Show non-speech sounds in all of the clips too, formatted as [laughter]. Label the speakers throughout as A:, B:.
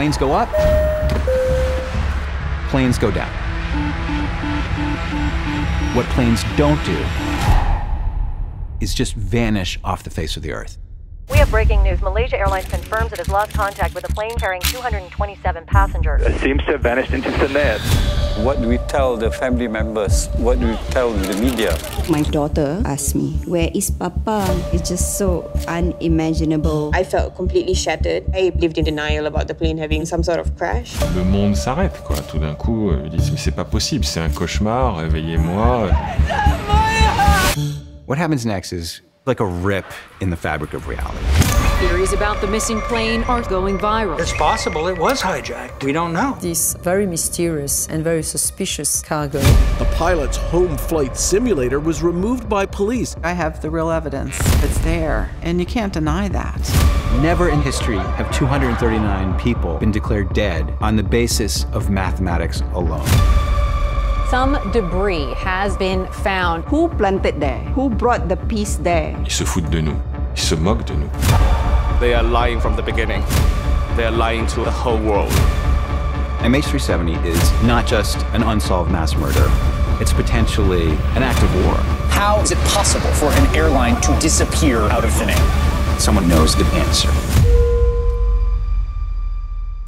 A: planes go up, planes go down. What planes don't do is just vanish off the face of the earth.
B: We have breaking news. Malaysia Airlines confirms it has lost contact with a plane carrying 227 passengers.
C: It seems to have vanished into thin air.
D: What do we tell the family members? What do we tell the media?
E: My daughter asked me, Where is Papa? It's just so unimaginable.
F: I felt completely shattered. I lived in denial about the plane having some sort of crash.
G: Le monde s'arrête, quoi. Tout d'un coup, euh, ils disent, mais c'est pas possible, c'est un cauchemar, réveillez-moi.
A: What happens next is like a rip in the fabric of reality.
H: Theories about the missing plane are going viral.
I: It's possible it was hijacked. We don't know.
H: This very mysterious and very suspicious cargo.
J: The pilot's home flight simulator was removed by police.
K: I have the real evidence. It's there, and you can't deny that.
A: Never in history have 239 people been declared dead on the basis of mathematics alone.
L: Some debris has been found.
E: Who planted there? Who brought the piece there?
G: Ils se foutent de nous. Ils se moquent de nous.
M: They are lying from the beginning. They are lying to the whole world.
A: MH370 is not just an unsolved mass murder, it's potentially an act of war.
N: How is it possible for an airline to disappear out of thin air?
A: Someone knows the answer.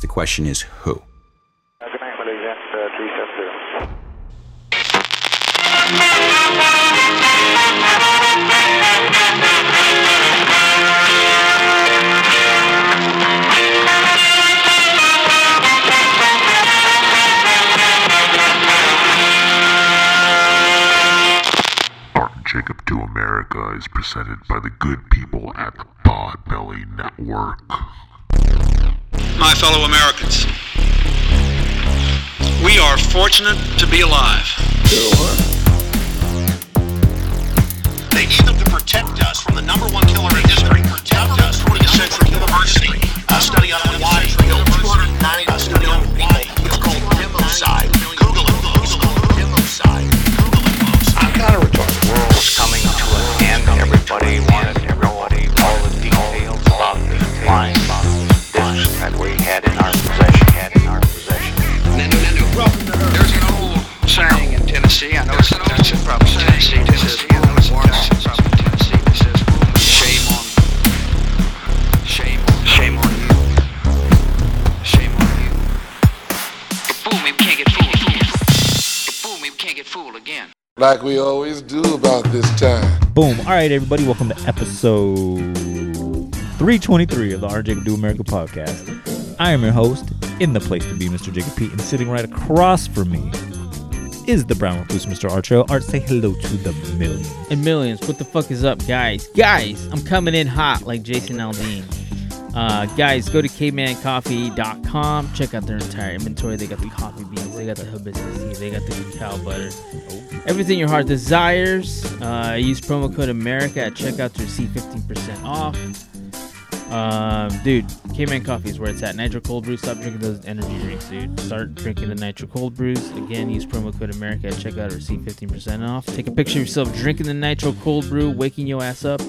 A: The question is who?
O: To America is presented by the good people at the Podbelly Network.
P: My fellow Americans, we are fortunate to be alive.
Q: They need them to protect us from the number one killer in history. Protect us from the Central University. A study on why killed 290. A study on why it's called democide.
R: Everybody wanted know all the details about the flying discs that we had in our possession. Had in our possession.
P: There's an old saying in Tennessee. I know it's, probably Tennessee.
S: Like we always do about this time.
T: Boom. All right, everybody, welcome to episode 323 of the Art Jacob Do America podcast. I am your host, in the place to be, Mr. Jacob Pete, and sitting right across from me is the brown recluse, Mr. Archo. Art, say hello to the million.
U: And millions. What the fuck is up, guys? Guys, I'm coming in hot like Jason Aldean. Uh, guys, go to cavemancoffee.com. Check out their entire inventory. They got the coffee beans, they got the hibiscus tea, they got the cacao butter. Everything your heart desires. Uh, use promo code America at checkout to receive 15% off. Um, dude, Caveman Coffee is where it's at. Nitro Cold Brew. Stop drinking those energy drinks, dude. Start drinking the Nitro Cold Brews. Again, use promo code America at checkout to receive 15% off. Take a picture of yourself drinking the Nitro Cold Brew, waking your ass up.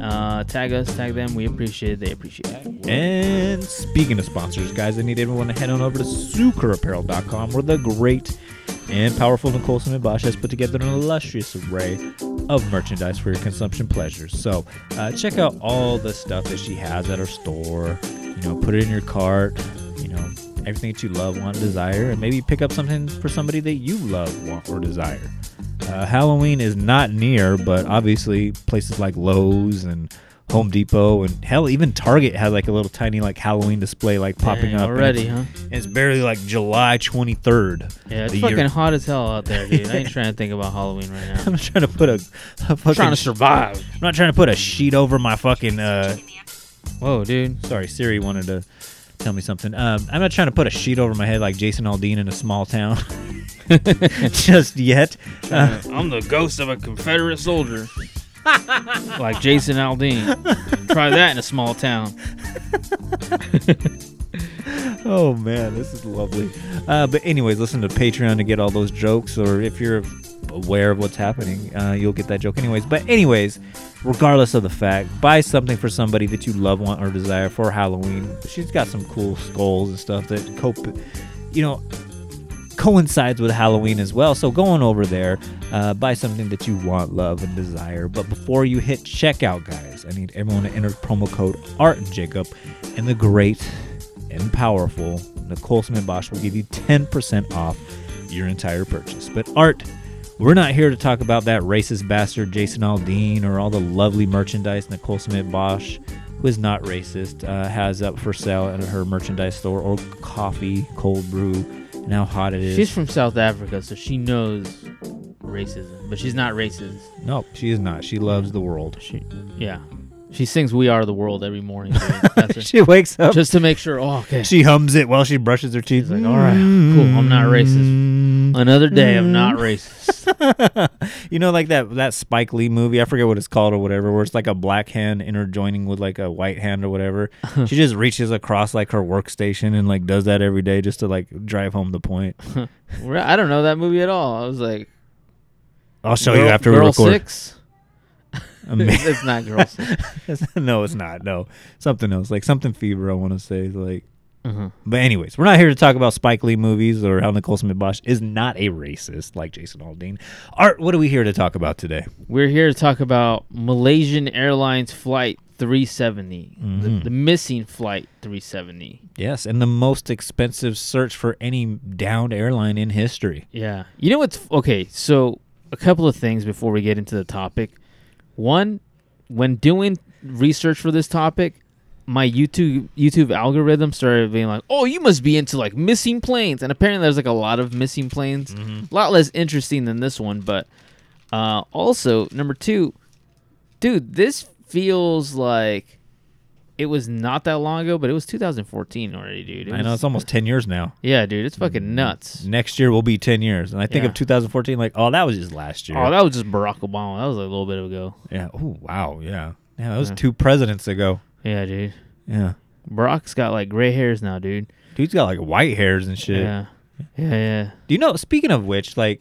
U: Uh, tag us, tag them. We appreciate it. They appreciate it.
T: And speaking of sponsors, guys, I need everyone to head on over to suikerapparel.com where the great and powerful Nicole Simon Bosch has put together an illustrious array of merchandise for your consumption pleasures. So uh, check out all the stuff that she has at her store. You know, put it in your cart. You know, everything that you love, want, desire, and maybe pick up something for somebody that you love, want, or desire. Uh, Halloween is not near, but obviously places like Lowe's and Home Depot and hell, even Target has like a little tiny like Halloween display like popping
U: Dang,
T: up and
U: already,
T: it's-
U: huh?
T: And it's barely like July 23rd.
U: Yeah, it's fucking
T: year-
U: hot as hell out there, dude. I ain't [laughs] trying to think about Halloween right now.
T: I'm trying to put a, a fucking
U: trying to survive.
T: I'm not trying to put a sheet over my fucking. uh
U: Whoa, dude.
T: Sorry, Siri wanted to tell me something. Um, I'm not trying to put a sheet over my head like Jason Aldean in a small town. [laughs] Just yet. Uh,
U: I'm the ghost of a Confederate soldier. [laughs] like Jason Aldean. Try that in a small town. [laughs]
T: oh man, this is lovely. Uh, but anyways, listen to Patreon to get all those jokes, or if you're aware of what's happening, uh, you'll get that joke anyways. But anyways, regardless of the fact, buy something for somebody that you love, want, or desire for Halloween. She's got some cool skulls and stuff that cope, you know, coincides with Halloween as well. So going over there, uh, buy something that you want, love, and desire. But before you hit checkout, guys, I need everyone to enter promo code Art and Jacob, and the great and powerful Nicole Smith Bosch will give you 10% off your entire purchase. But Art, we're not here to talk about that racist bastard Jason Aldean or all the lovely merchandise Nicole Smith Bosch, who is not racist, uh, has up for sale at her merchandise store or coffee, cold brew, and how hot it is.
U: She's from South Africa, so she knows racism, but she's not racist.
T: No, she is not. She loves the world.
U: She, yeah. She sings "We Are the World" every morning. dude. [laughs] That's her-
T: she wakes up
U: just to make sure. Oh, okay.
T: She hums it while she brushes her teeth.
U: She's like, all right, cool. I'm not racist. Another day, I'm not racist. [laughs]
T: you know, like that that Spike Lee movie. I forget what it's called or whatever, where it's like a black hand interjoining with like a white hand or whatever. [laughs] she just reaches across like her workstation and like does that every day just to like drive home the point.
U: We're- I don't know that movie at all. I was like,
T: I'll show you
U: Girl-
T: after we
U: Girl
T: record.
U: Six. It's not Girl [laughs]
T: no, it's not. No, something else. Like something fever. I want to say like.
U: Mhm.
T: But anyways, we're not here to talk about Spike Lee movies or how Nicole Smith Bosch is not a racist like Jason Aldean. Art, what are we here to talk about today?
U: We're here to talk about Malaysian Airlines Flight 370, the,
T: Mhm.
U: the missing Flight 370.
T: Yes, and the most expensive search for any downed airline in history.
U: Yeah. You know what's okay? So, a couple of things before we get into the topic. One, when doing research for this topic, my YouTube YouTube algorithm started being like, "Oh, you must be into like missing planes." And apparently there's like a lot of missing planes. A lot less interesting than this one, but uh also number 2, dude, this feels like it was not that long ago, but it was 2014 already, dude. It
T: I know it's almost ten years now.
U: Yeah, dude, it's fucking mm, nuts.
T: Next year will be ten years, and I think
U: Yeah.
T: of 2014 like, oh, that was just last year.
U: Oh, that was just Barack Obama. That was a little bit ago.
T: yeah. Oh, wow. Yeah. Yeah, that was
U: Yeah.
T: two presidents ago.
U: Yeah, dude.
T: Yeah.
U: Barack's got like gray hairs now, dude.
T: Dude's got like white hairs and shit.
U: Yeah. Yeah, yeah.
T: Do you know? Speaking of which, like,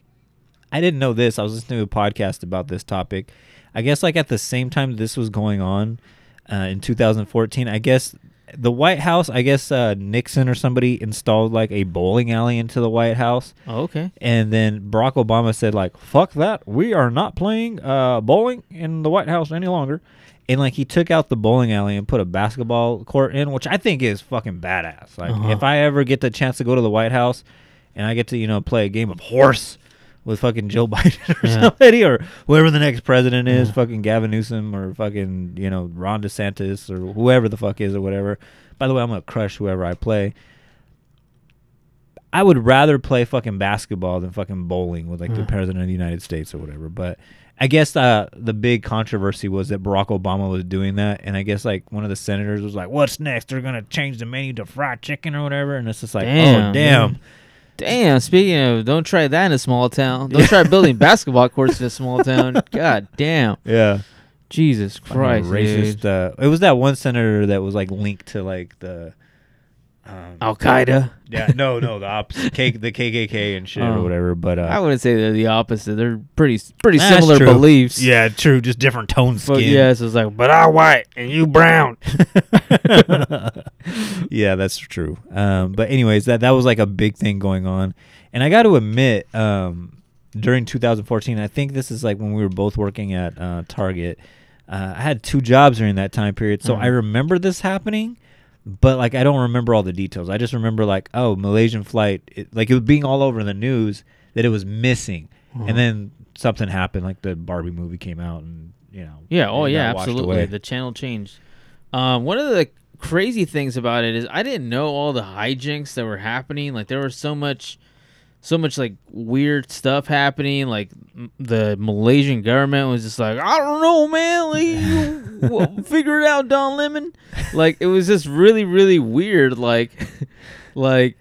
T: I didn't know this. I was listening to a podcast about this topic. I guess like at the same time this was going on uh, in 2014. I guess the White House. I guess uh, Nixon or somebody installed like a bowling alley into the White House.
U: Oh, okay.
T: And then Barack Obama said like, "Fuck that. We are not playing uh, bowling in the White House any longer." And like he took out the bowling alley and put a basketball court in, which I think is fucking badass. Like
U: Uh-huh.
T: if I ever get the chance to go to the White House and I get to you know play a game of horse with fucking Joe [laughs] Biden or
U: Yeah.
T: somebody or whoever the next president is, fucking Gavin Newsom or fucking you know Ron DeSantis or whoever the fuck is or whatever. By the way, I'm gonna crush whoever I play. I would rather play fucking basketball than fucking bowling with like the president of the United States or whatever. But I guess uh, the big controversy was that Barack Obama was doing that, and I guess like one of the senators was like, "What's next? They're gonna change the menu to fried chicken or whatever," and it's just like,
U: Damn,
T: "Oh damn."
U: man. Damn, speaking of, don't try that in a small town. Don't try building [laughs] basketball courts in a small town. [laughs] God damn.
T: Yeah.
U: Jesus Christ.
T: racist. Uh, it was that one senator that was like linked to like the um,
U: Al Qaeda.
T: Yeah, no, no, the opposite, K, the KKK and shit or
U: Oh.
T: whatever. But uh,
U: I wouldn't say they're the opposite. They're pretty pretty
T: That's
U: similar beliefs.
T: Yeah, true. Just different tone
U: But
T: skin.
U: yeah, so it's like, but I white and you brown. [laughs]
T: yeah, that's true. Um, but anyways, that that was like a big thing going on, and I got to admit, um, during 2014, I think this is like when we were both working at uh, Target. Uh, I had two jobs during that time period, so
U: Mhm.
T: I remember this happening, but like I don't remember all the details. I just remember like, oh, Malaysian flight, it, like it was being all over the news that it was missing,
U: Mhm.
T: and then something happened, like the Barbie movie came out, and you know,
U: Yeah. Oh, yeah. Absolutely.
T: away.
U: The channel changed. Um, one of the crazy things about it is I didn't know all the hijinks that were happening. Like there was so much, so much like weird stuff happening. Like m- the Malaysian government was just like, I don't know, man. Like, [laughs] well, figure it out, Don Lemon. Like it was just really, really weird. Like, [laughs] like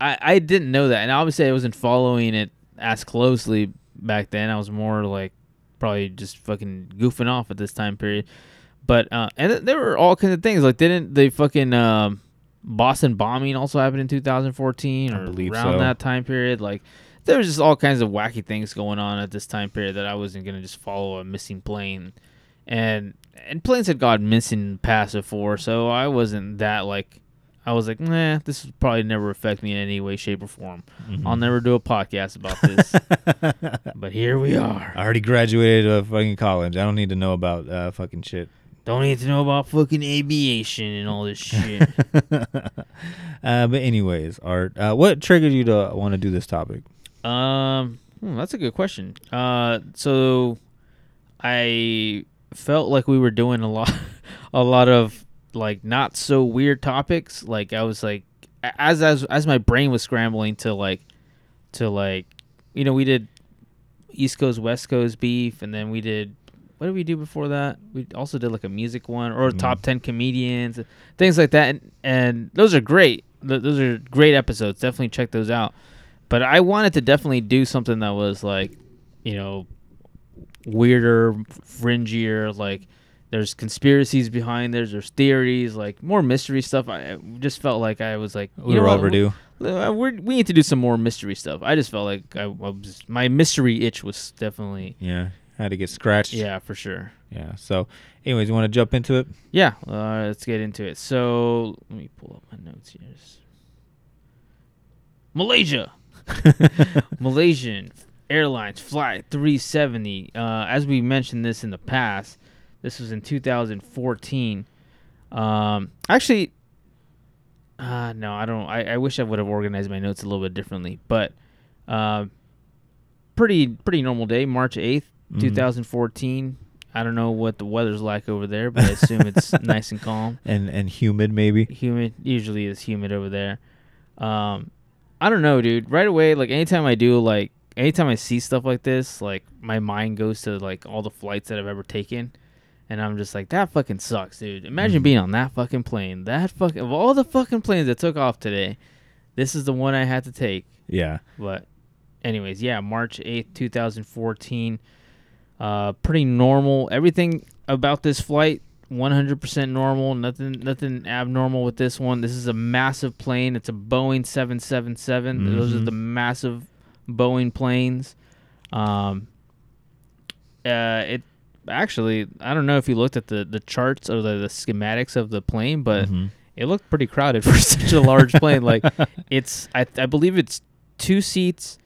U: I I didn't know that, and obviously I wasn't following it as closely back then. I was more like probably just fucking goofing off at this time period. But uh, and th- there were all kinds of things. Like didn't they fucking um, Boston bombing also happened in 2014 or around
T: so.
U: that time period? Like there was just all kinds of wacky things going on at this time period that I wasn't gonna just follow a missing plane, and and planes had gone missing past before, so I wasn't that like. I was like, nah, this will probably never affect me in any way, shape, or form.
T: Mhm.
U: I'll never do a podcast about this. [laughs] but here we are.
T: I already graduated uh, fucking college. I don't need to know about uh, fucking shit.
U: Don't need to know about fucking aviation and all this shit. [laughs]
T: uh, but anyways, Art, uh, what triggered you to want to do this topic?
U: Um, hmm, that's a good question. Uh, so I felt like we were doing a lot, [laughs] a lot of like not so weird topics. Like I was like, as as as my brain was scrambling to like, to like, you know, we did East Coast West Coast beef, and then we did. What did we do before that? We also did like a music one or
T: Mhm.
U: top ten comedians, things like that, and, and those are great. Th- Those are great episodes. Definitely check those out. But I wanted to definitely do something that was like, you know, weirder, fringier. Like, there's conspiracies behind there. There's theories, like more mystery stuff. I I just felt like I was like,
T: We
U: you know
T: were overdue.
U: Uh, We're, we need to do some more mystery stuff. I just felt like I, I was my mystery itch was definitely
T: Yeah, had to get scratched.
U: yeah for sure.
T: Yeah. So, anyways, you want to jump into it?
U: Yeah, uh, let's get into it. So let me pull up my notes here. Malaysia, [laughs] Malaysian Airlines Flight 370. Uh, as we mentioned this in the past, this was in 2014. Um, actually, uh, no, I don't. I, I wish I would have organized my notes a little bit differently, but uh, pretty pretty normal day, March 8th,
T: Mhm.
U: 2014. I don't know what the weather's like over there, but I assume it's [laughs] nice and calm.
T: And and humid maybe.
U: Humid usually is humid over there. Um, I don't know, dude. Right away, like anytime I do, like anytime I see stuff like this, like my mind goes to like all the flights that I've ever taken, and I'm just like, that fucking sucks, dude. Imagine being on that fucking plane. That fucking of all the fucking planes that took off today, this is the one I had to take.
T: Yeah.
U: But, anyways, yeah, March 8th, 2014. Uh, pretty normal. Everything about this flight, 100% normal. Nothing, nothing abnormal with this one. This is a massive plane. It's a Boeing 777. Those are
T: Mhm.
U: the massive Boeing planes. Um, uh, it actually, I don't know if you looked at the the charts or the, the schematics of the plane, but
T: Mhm.
U: it looked pretty crowded [laughs] for such a large plane. Like it's, I, I believe it's two seats,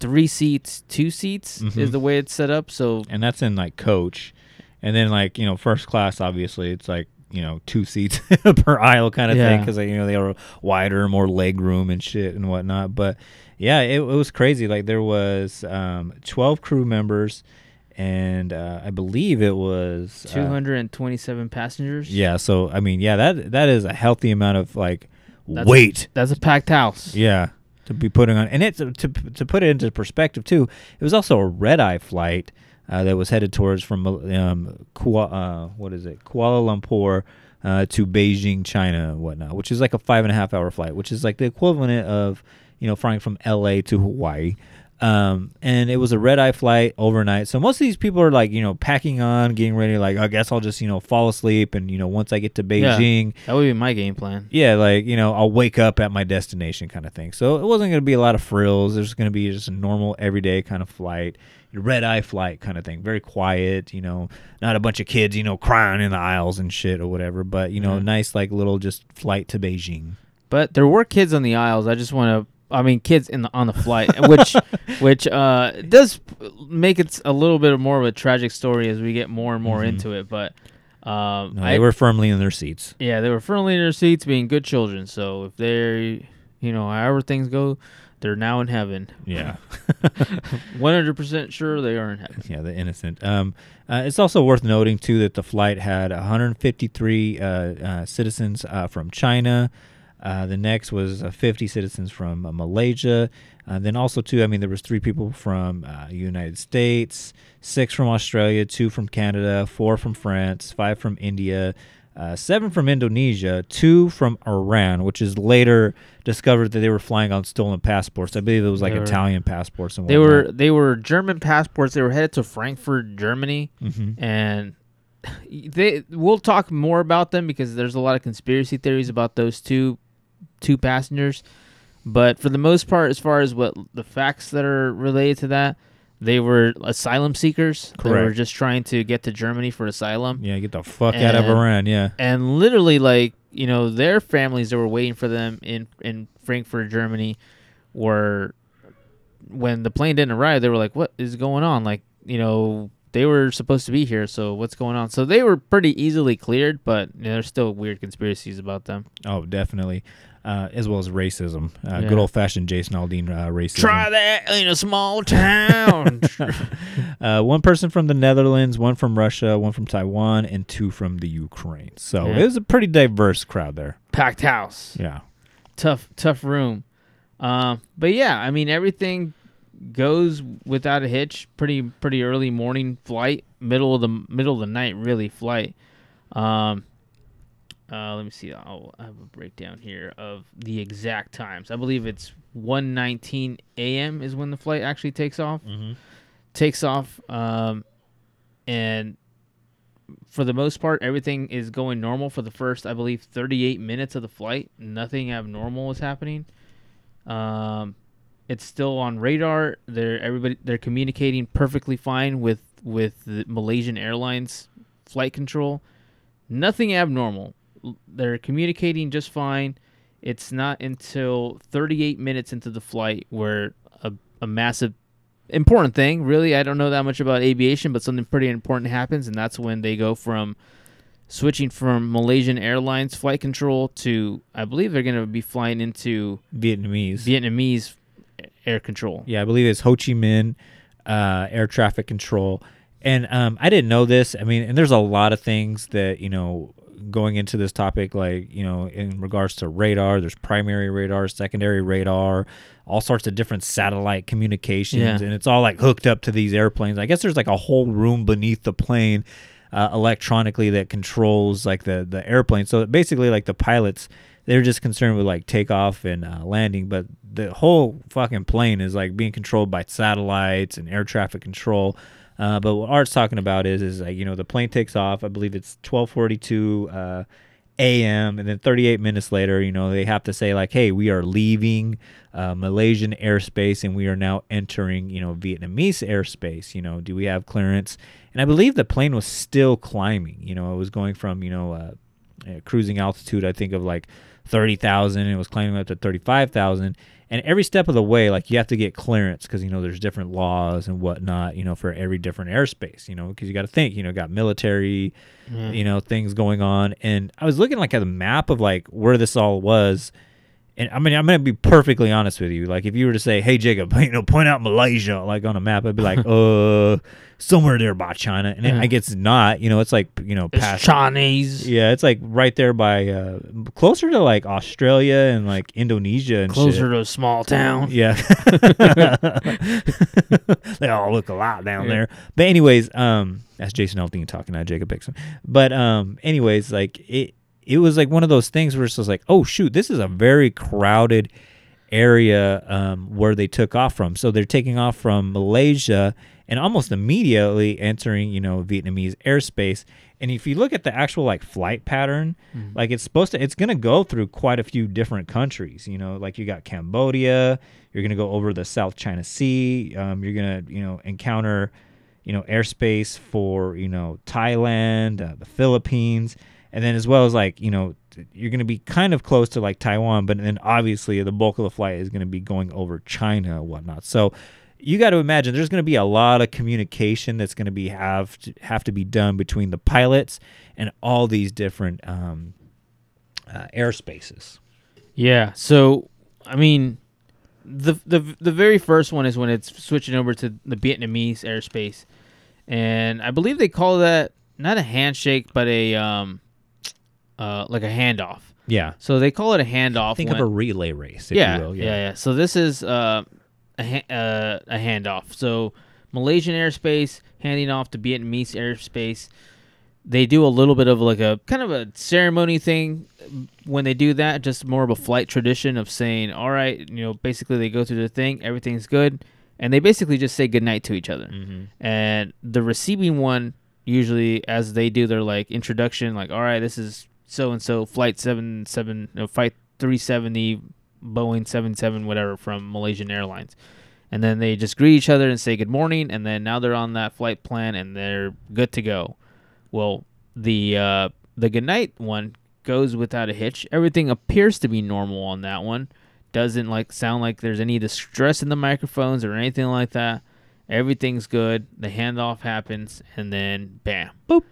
U: three seats, two seats is
T: Mhm.
U: the way it's set up. So
T: and that's in like coach, and then like you know first class obviously it's like you know two seats [laughs] per aisle kind of thing
U: Yeah.
T: because you know they are wider, more leg room and shit and whatnot. But yeah, it, it was crazy. Like there was um, twelve crew members, and uh, I believe it was uh,
U: 227 passengers.
T: yeah, so I mean, yeah, that that is a healthy amount of like
U: That's
T: weight.
U: A, that's a packed house.
T: Yeah, to be putting on, and it's to to put it into perspective too. It was also a red eye flight uh, that was headed towards from um, Kuala, uh, what is it, Kuala Lumpur uh, to Beijing, China, and whatnot, which is like a five and a half hour flight, which is like the equivalent of you know flying from L.A. to Hawaii. Um, and it was a red eye flight overnight. So most of these people are like, you know, packing on, getting ready. Like, I guess I'll just, you know, fall asleep. And, you know, once I get to Beijing,
U: that would be my game plan.
T: yeah, like you know, I'll wake up at my destination kind of thing. So it wasn't going to be a lot of frills. There's going to be just a normal, everyday kind of flight, red eye flight kind of thing. Very quiet, you know, not a bunch of kids, you know, crying in the aisles and shit or whatever. But you know, nice like little just flight to Beijing.
U: But there were kids on the aisles. I just want to. I mean, kids in the on the flight, which [laughs] which uh, does make it a little bit more of a tragic story as we get more and more
T: Mhm.
U: into it. But um,
T: No,
U: I-
T: they were firmly in their seats.
U: Yeah, they were firmly in their seats, being good children. So if they're, you know, however things go, they're now in heaven.
T: Yeah. [laughs]
U: one hundred percent sure they are in heaven.
T: Yeah, the innocent. Um, uh, it's also worth noting too that the flight had 153 uh, uh, citizens uh, from China. Uh, the next was uh, 50 citizens from uh, Malaysia. Uh, then also too, I mean, there was three people from uh, United States, six from Australia, two from Canada, four from France, five from India. Uh, seven from Indonesia, two from Iran, which is later discovered that they were flying on stolen passports. I believe it was like
U: were-
T: Italian passports and
U: They
T: whatnot.
U: were they were German passports. They were headed to Frankfurt, Germany,
T: Mhm.
U: and [laughs] they. We'll talk more about them because there's a lot of conspiracy theories about those two two passengers. But for the most part, as far as what the facts that are related to that, they were asylum seekers. Correct. They were just trying to get to Germany for asylum.
T: Yeah, get the fuck out of Iran. Yeah.
U: And literally, like you know, their families that were waiting for them in in Frankfurt, Germany, were when the plane didn't arrive. They were like, "What is going on?" Like you know, they were supposed to be here, so what's going on? So they were pretty easily cleared, but you know, there's still weird conspiracies about them.
T: Oh, definitely. Uh, as well as racism. Uh,
U: Yeah.
T: Good old fashioned Jason Aldean uh, racism.
U: Try that in a small town. [laughs]
T: uh, one person from the Netherlands, one from Russia, one from Taiwan, and two from the Ukraine. So
U: Yeah.
T: it was a pretty diverse crowd there.
U: Packed house.
T: Yeah.
U: tough tough room um but yeah i mean everything goes without a hitch pretty pretty early morning flight middle of the middle of the night really flight um uh let me see i'll I have a breakdown here of the exact times i believe it's 1:19 a.m is when the flight actually takes off
T: Mhm.
U: takes off um and for the most part, everything is going normal for the first, I believe, 38 minutes of the flight. Nothing abnormal is happening. Um, it's still on radar. They're everybody they're communicating perfectly fine with with the Malaysian Airlines flight control. Nothing abnormal. They're communicating just fine. It's not until 38 minutes into the flight where a, a massive important thing, really. I don't know that much about aviation, but something pretty important happens, and that's when they go from switching from Malaysian Airlines flight control to, I believe they're going to be flying into
T: Vietnamese.
U: Vietnamese air control.
T: Yeah, I believe it's Ho Chi Minh uh, air traffic control. And um, I didn't know this. I mean, and there's a lot of things that, you know, going into this topic, like, you know, in regards to radar, there's primary radar, secondary radar, all sorts of different satellite communications.
U: Yeah.
T: And it's all like hooked up to these airplanes. I guess there's like a whole room beneath the plane uh, electronically that controls like the, the airplane. So basically, like the pilots, they're just concerned with like takeoff and uh, landing, but the whole fucking plane is like being controlled by satellites and air traffic control. Uh, but what Art's talking about is is like you know the plane takes off. I believe it's twelve forty two uh, a.m. and then thirty eight minutes later, you know they have to say like, hey, we are leaving uh, Malaysian airspace and we are now entering you know Vietnamese airspace. You know, do we have clearance? And I believe the plane was still climbing. You know, it was going from you know uh, uh, cruising altitude, I think of like 30,000 and it was climbing up to 35,000. And every step of the way, like you have to get clearance because, you know, there's different laws and whatnot, you know, for every different airspace, you know, because you got to think, you know, got military,
U: Yeah.
T: you know, things going on. And I was looking like at the map of like where this all was. And I mean, I'm going to be perfectly honest with you. Like, if you were to say, hey, Jacob, [laughs] you know, point out Malaysia, like on a map, I'd be like, [laughs] uh, somewhere there by China. And
U: Yeah.
T: I guess not, you know, it's like, you know,
U: It's
T: past
U: Chinese.
T: yeah, it's like right there by uh closer to like Australia and like Indonesia and
U: Closer
T: shit.
U: to a small town.
T: Yeah. [laughs] they all look a lot down
U: Yeah.
T: there. But anyways, um that's Jason Aldean talking, not Jacob Bixon. But um anyways, like it it was like one of those things where it's just like, oh shoot, this is a very crowded area um, where they took off from. So they're taking off from Malaysia and almost immediately entering, you know, Vietnamese airspace. And if you look at the actual like flight pattern,
U: Mhm.
T: like it's supposed to, it's gonna go through quite a few different countries. You know, like you got Cambodia, you're gonna go over the South China Sea, um, you're gonna, you know, encounter, you know, airspace for you know Thailand, uh, the Philippines, and then as well as like you know you're going to be kind of close to like Taiwan, but then obviously the bulk of the flight is going to be going over China and whatnot. So you got to imagine there's going to be a lot of communication that's going to be have to, have to be done between the pilots and all these different um, uh, airspaces.
U: Yeah. So, I mean, the the the very first one is when it's switching over to the Vietnamese airspace, and I believe they call that not a handshake, but a um, uh, like a handoff.
T: Yeah.
U: So they call it a handoff.
T: Think
U: when-
T: of a relay race, if
U: yeah,
T: you will.
U: yeah, yeah. So this is uh, a ha- uh, a handoff. So Malaysian airspace handing off to Vietnamese airspace. They do a little bit of like a kind of a ceremony thing when they do that. Just more of a flight tradition of saying, "All right," you know. Basically, they go through the thing, everything's good, and they basically just say goodnight to each other.
T: Mhm.
U: And the receiving one usually, as they do their like introduction, like, "All right, this is so and so, flight seven seven, no, flight three seventy, Boeing 77 whatever from Malaysian Airlines. And then they just greet each other and say good morning and then now they're on that flight plan and they're good to go. Well, the uh the goodnight one goes without a hitch. Everything appears to be normal on that one. Doesn't like sound like there's any distress in the microphones or anything like that. Everything's good. The handoff happens and then bam. Boop.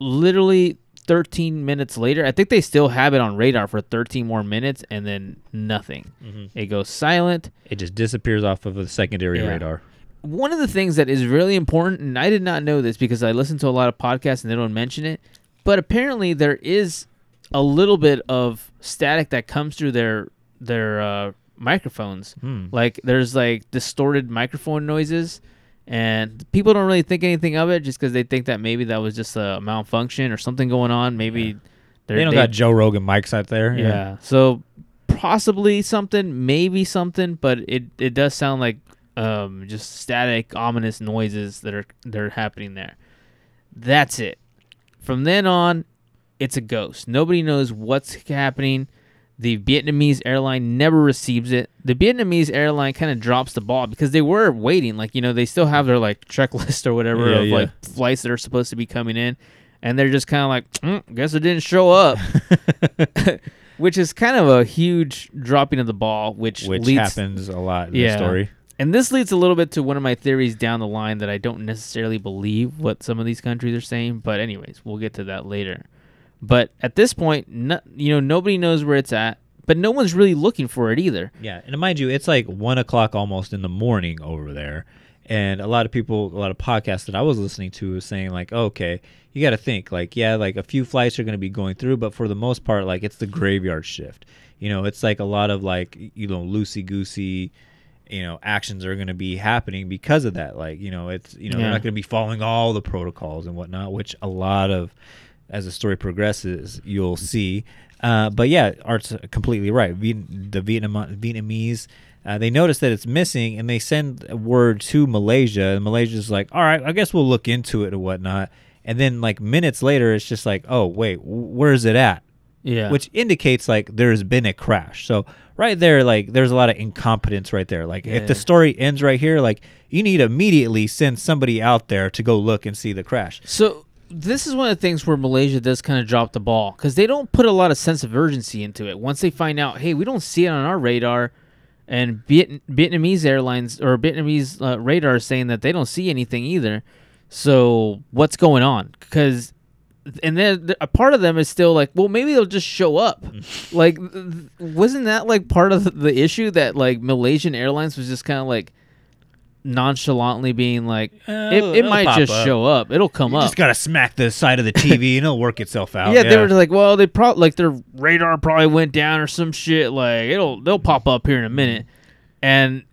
U: Literally 13 minutes later, I think they still have it on radar for 13 more minutes and then nothing.
T: Mhm.
U: It goes silent.
T: It just disappears off of the secondary
U: Yeah.
T: radar.
U: One of the things that is really important, and I did not know this because I listen to a lot of podcasts and they don't mention it, but apparently there is a little bit of static that comes through their their uh, microphones.
T: Hmm.
U: Like there's like distorted microphone noises, and people don't really think anything of it just because they think that maybe that was just a malfunction or something going on. Maybe they're-
T: They don't got Joe Rogan mics out there.
U: yeah. So possibly something, maybe something, but it it does sound like um just static, ominous noises that are that are happening there. That's it. From then on, it's a ghost. Nobody knows what's happening. The Vietnamese airline never receives it. The Vietnamese airline kind of drops the ball because they were waiting. Like, you know, they still have their like checklist or whatever
T: Yeah,
U: of
T: yeah.
U: like flights that are supposed to be coming in. And they're just kind of like, "Mm, guess it didn't show up. [laughs] which is kind of a huge dropping of the ball, which,
T: Which
U: leads,
T: happens a lot in the story.
U: And this leads a little bit to one of my theories down the line that I don't necessarily believe what some of these countries are saying. But anyways, we'll get to that later. But at this point, no, you know, nobody knows where it's at, but no one's really looking for it either.
T: Yeah, and mind you, it's like one o'clock almost in the morning over there, and a lot of people, a lot of podcasts that I was listening to was saying like, oh, okay, you got to think like, yeah, like a few flights are going to be going through, but for the most part, like it's the graveyard shift. You know, it's like a lot of like you know loosey goosey. You know, actions are going to be happening because of that. Like, you know, it's you know
U: Yeah.
T: they're not going to be following all the protocols and whatnot, which a lot of as the story progresses, you'll see. Uh, but yeah, Art's completely right. Viet- the Vietnam- Vietnamese, uh, they notice that it's missing and they send a word to Malaysia. And Malaysia's like, all right, I guess we'll look into it and whatnot. And then, like, minutes later, it's just like, oh, wait, w- where's it at?
U: Yeah.
T: Which indicates, like, there's been a crash. So, right there, like, there's a lot of incompetence right there. Like, if the story ends right here, like, you need to immediately send somebody out there to go look and see the crash.
U: So this is one of the things where Malaysia does kind of drop the ball because they don't put a lot of sense of urgency into it. Once they find out, hey, we don't see it on our radar, and Viet- Vietnamese airlines or Vietnamese uh, radar is saying that they don't see anything either. So what's going on? Because and then a part of them is still like, well, maybe they'll just show up. [laughs] like, wasn't that like part of the issue that like Malaysian Airlines was just kind of like nonchalantly being like,
T: Uh,
U: it, it might just
T: up.
U: show up. It'll come
T: You
U: up.
T: just gotta smack the side of the TV and it'll work itself out.
U: yeah, they were like, well, they probably like their radar probably went down or some shit. Like it'll they'll pop up here in a minute, and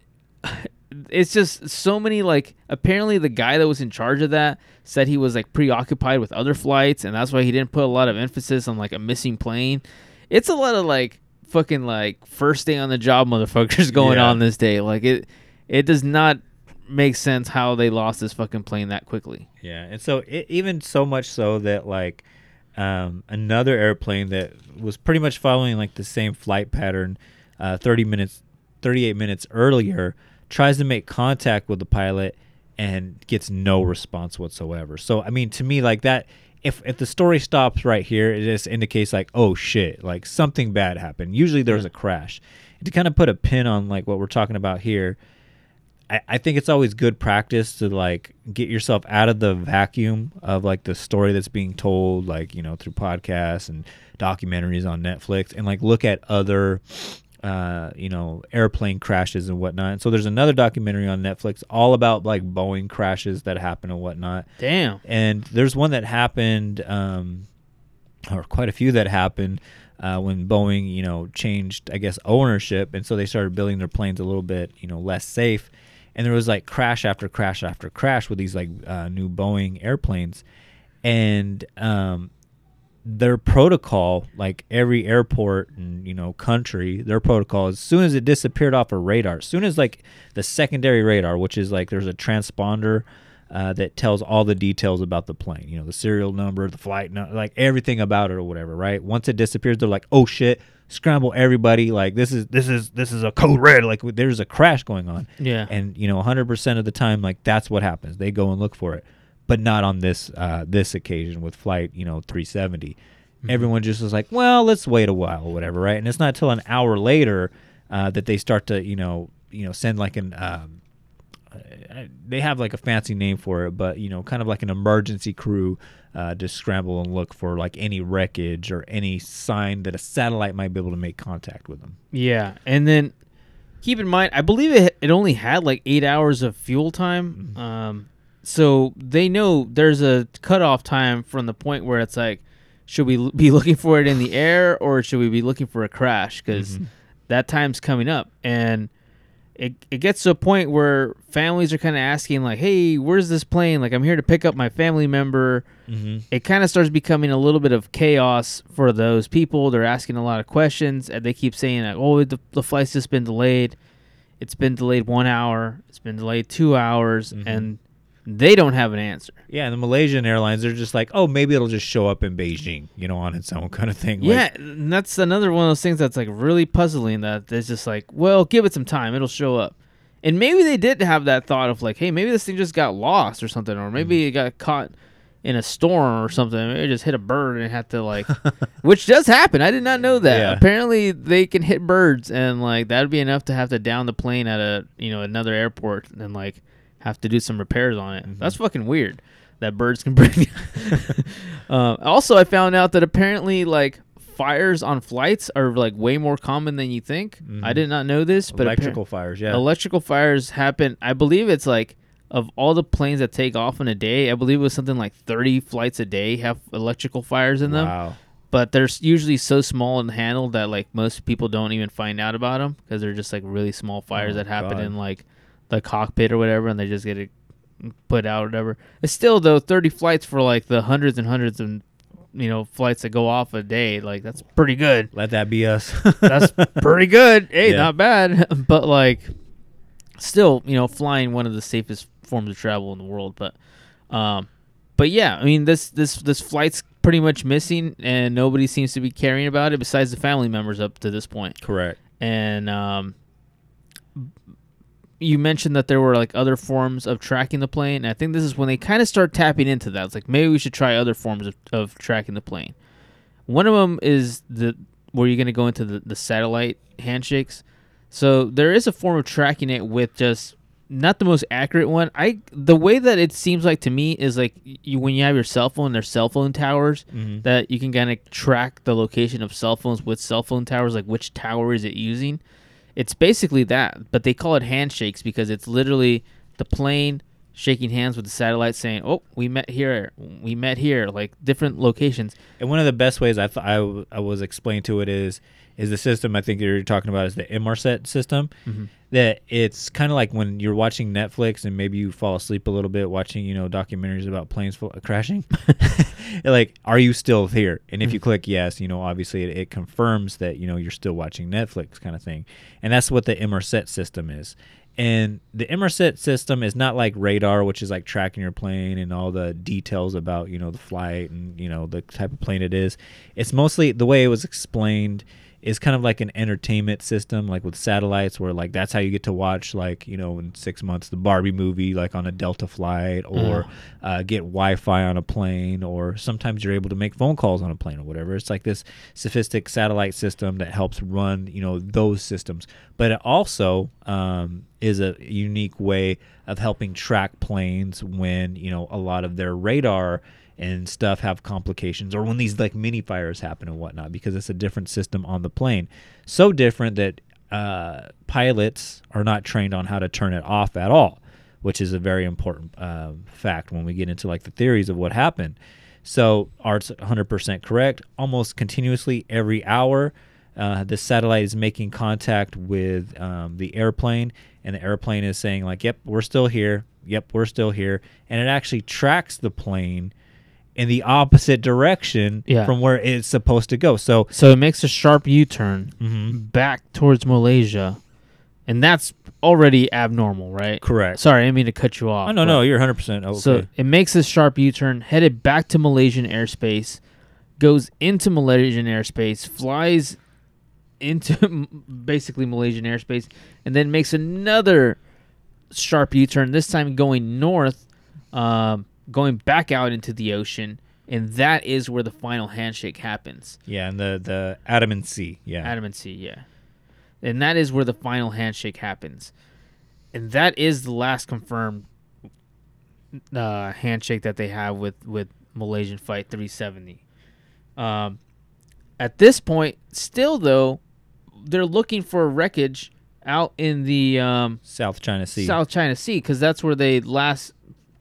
U: [laughs] it's just so many like. Apparently, the guy that was in charge of that said he was like preoccupied with other flights, and that's why he didn't put a lot of emphasis on like a missing plane. It's a lot of like fucking like first day on the job motherfuckers [laughs] going
T: Yeah.
U: on this day. Like it, it does not make sense how they lost this fucking plane that quickly.
T: Yeah, and so it, even so much so that like um, another airplane that was pretty much following like the same flight pattern, uh, thirty minutes, thirty-eight minutes earlier, tries to make contact with the pilot and gets no response whatsoever. So I mean, to me, like that. If, if the story stops right here, it just indicates like, oh shit, like something bad happened. Usually there's a crash. And to kind of put a pin on like what we're talking about here, I, I think it's always good practice to like get yourself out of the vacuum of like the story that's being told, like, you know, through podcasts and documentaries on Netflix and like look at other uh, you know, airplane crashes and whatnot. And so there's another documentary on Netflix all about like Boeing crashes that happen and whatnot.
U: Damn.
T: And there's one that happened, um, or quite a few that happened uh, when Boeing, you know, changed, I guess, ownership, and so they started building their planes a little bit, you know, less safe. And there was like crash after crash after crash with these like uh, new Boeing airplanes, and um, their protocol, like every airport and you know country, their protocol as soon as it disappeared off a radar, as soon as like the secondary radar, which is like there's a transponder uh, that tells all the details about the plane. You know, the serial number, the flight, number, like everything about it or whatever. Right? Once it disappears, they're like, "Oh shit." Scramble everybody! Like this is this is this is a code red. Like there's a crash going on.
U: Yeah.
T: and you know, 100 percent of the time, like that's what happens. They go and look for it, but not on this uh, this occasion with flight, you know, 370 everyone just was like, well, let's wait a while or whatever, right? And it's not till an hour later uh, that they start to, you know, you know, send like an. Um, they have like a fancy name for it, but you know, kind of like an emergency crew uh, to scramble and look for like any wreckage or any sign that a satellite might be able to make contact with them.
U: Yeah, and then keep in mind, I believe it it only had like eight hours of fuel time.
T: Mm-hmm.
U: Um, so they know there's a cutoff time from the point where it's like, should we be looking for it in the air or should we be looking for a crash? Because
T: Mhm.
U: that time's coming up, and it it gets to a point where families are kind of asking like, "Hey, where's this plane? Like, I'm here to pick up my family member."
T: Mhm.
U: It kind of starts becoming a little bit of chaos for those people. They're asking a lot of questions, and they keep saying like, "Oh, the, the flight's just been delayed. It's been delayed one hour. It's been delayed two hours," and they don't have an answer.
T: Yeah, and the Malaysian Airlines, they're just like, oh, maybe it'll just show up in Beijing, you know, on its own kind of thing. Like,
U: yeah, and that's another one of those things that's like really puzzling. That it's just like, well, give it some time, it'll show up. And maybe they did have that thought of like, hey, maybe this thing just got lost or something, or maybe
T: Mm-hmm.
U: it got caught in a storm or something. Maybe it just hit a bird and it had to like, [laughs] which does happen. I did not know that.
T: Yeah.
U: Apparently, they can hit birds, and like that'd be enough to have to down the plane at a you know another airport and like have to do some repairs on it.
T: Mm-hmm.
U: That's fucking weird. That birds can [laughs] bring. uh, also, I found out that apparently like fires on flights are like way more common than you think. I did not know this, but
T: Mm-hmm. Electrical fires, yeah.
U: electrical fires happen. I believe it's like of all the planes that take off in a day, I believe it was something like 30 flights a day have electrical fires in them.
T: Wow.
U: But they're usually so small and handled that like most people don't even find out about them because they're just like really small fires
T: Oh,
U: that happen
T: God.
U: in like the cockpit or whatever, and they just get it put out or whatever. It's still though 30 flights for like the hundreds and hundreds of you know flights that go off a day. Like that's pretty good.
T: Let that be us. [laughs]
U: That's pretty good. Hey,
T: Yeah.
U: not bad. [laughs] But like, still, you know, flying one of the safest forms of travel in the world. But, um, but yeah, I mean, this this this flight's pretty much missing, and nobody seems to be caring about it besides the family members up to this point.
T: Correct.
U: And um, you mentioned that there were like other forms of tracking the plane. And I think this is when they kind of start tapping into that. It's like maybe we should try other forms of, of tracking the plane. One of them is the where you're going to go into the, the satellite handshakes. So there is a form of tracking it with just not the most accurate one. I the way that it seems like to me is like you when you have your cell phone, there's cell phone towers
T: Mhm.
U: that you can kind of track the location of cell phones with cell phone towers, like which tower is it using. It's basically that, but they call it handshakes because it's literally the plane shaking hands with the satellite, saying, "Oh, we met here, we met here," like different locations.
T: And one of the best ways I, th- I, w- I was explained to it is is the system I think you're talking about is the Inmarsat system.
U: Mhm.
T: That it's kind of like when you're watching Netflix and maybe you fall asleep a little bit watching you know documentaries about planes fl- crashing. [laughs] [laughs] like, are you still here? And if you click yes, you know obviously it, it confirms that you know you're still watching Netflix kind of thing. And that's what the Inmarsat system is. And the Inmarsat system is not like radar, which is like tracking your plane and all the details about you know the flight and you know the type of plane it is. It's mostly the way it was explained is kind of like an entertainment system, like with satellites, where like that's how you get to watch like you know in six months the Barbie movie like on a Delta flight, or uh, get Wi-Fi on a plane, or sometimes you're able to make phone calls on a plane or whatever. It's like this sophisticated satellite system that helps run you know those systems, but it also um, is a unique way of helping track planes when you know a lot of their radar and stuff have complications or when these like mini fires happen and whatnot because it's a different system on the plane. So different that uh, pilots are not trained on how to turn it off at all which is a very important uh, fact when we get into like the theories of what happened. So art's 100% correct. Almost continuously every hour uh, the satellite is making contact with um, the airplane and the airplane is saying like yep we're still here. Yep we're still here. And it actually tracks the plane in the opposite direction
U: Yeah.
T: from where it's supposed to go so
U: So it makes a sharp U-turn
T: Mhm.
U: back towards Malaysia, and that's already abnormal, right?
T: Correct.
U: Sorry, I didn't mean to cut you off.
T: Oh, no, no, you're 100% okay.
U: So it makes a sharp U-turn, headed back to Malaysian airspace, goes into Malaysian airspace, flies into [laughs] basically Malaysian airspace, and then makes another sharp U-turn. This time going north, um, going back out into the ocean, and that is where the final handshake happens.
T: Yeah, and the the Andaman Sea. Yeah.
U: Andaman Sea, yeah. And that is where the final handshake happens. And that is the last confirmed uh, handshake that they have with, with Malaysian Fight 370. Um, at this point, still though, they're looking for wreckage out in the um,
T: South China Sea.
U: South China Sea because that's where they last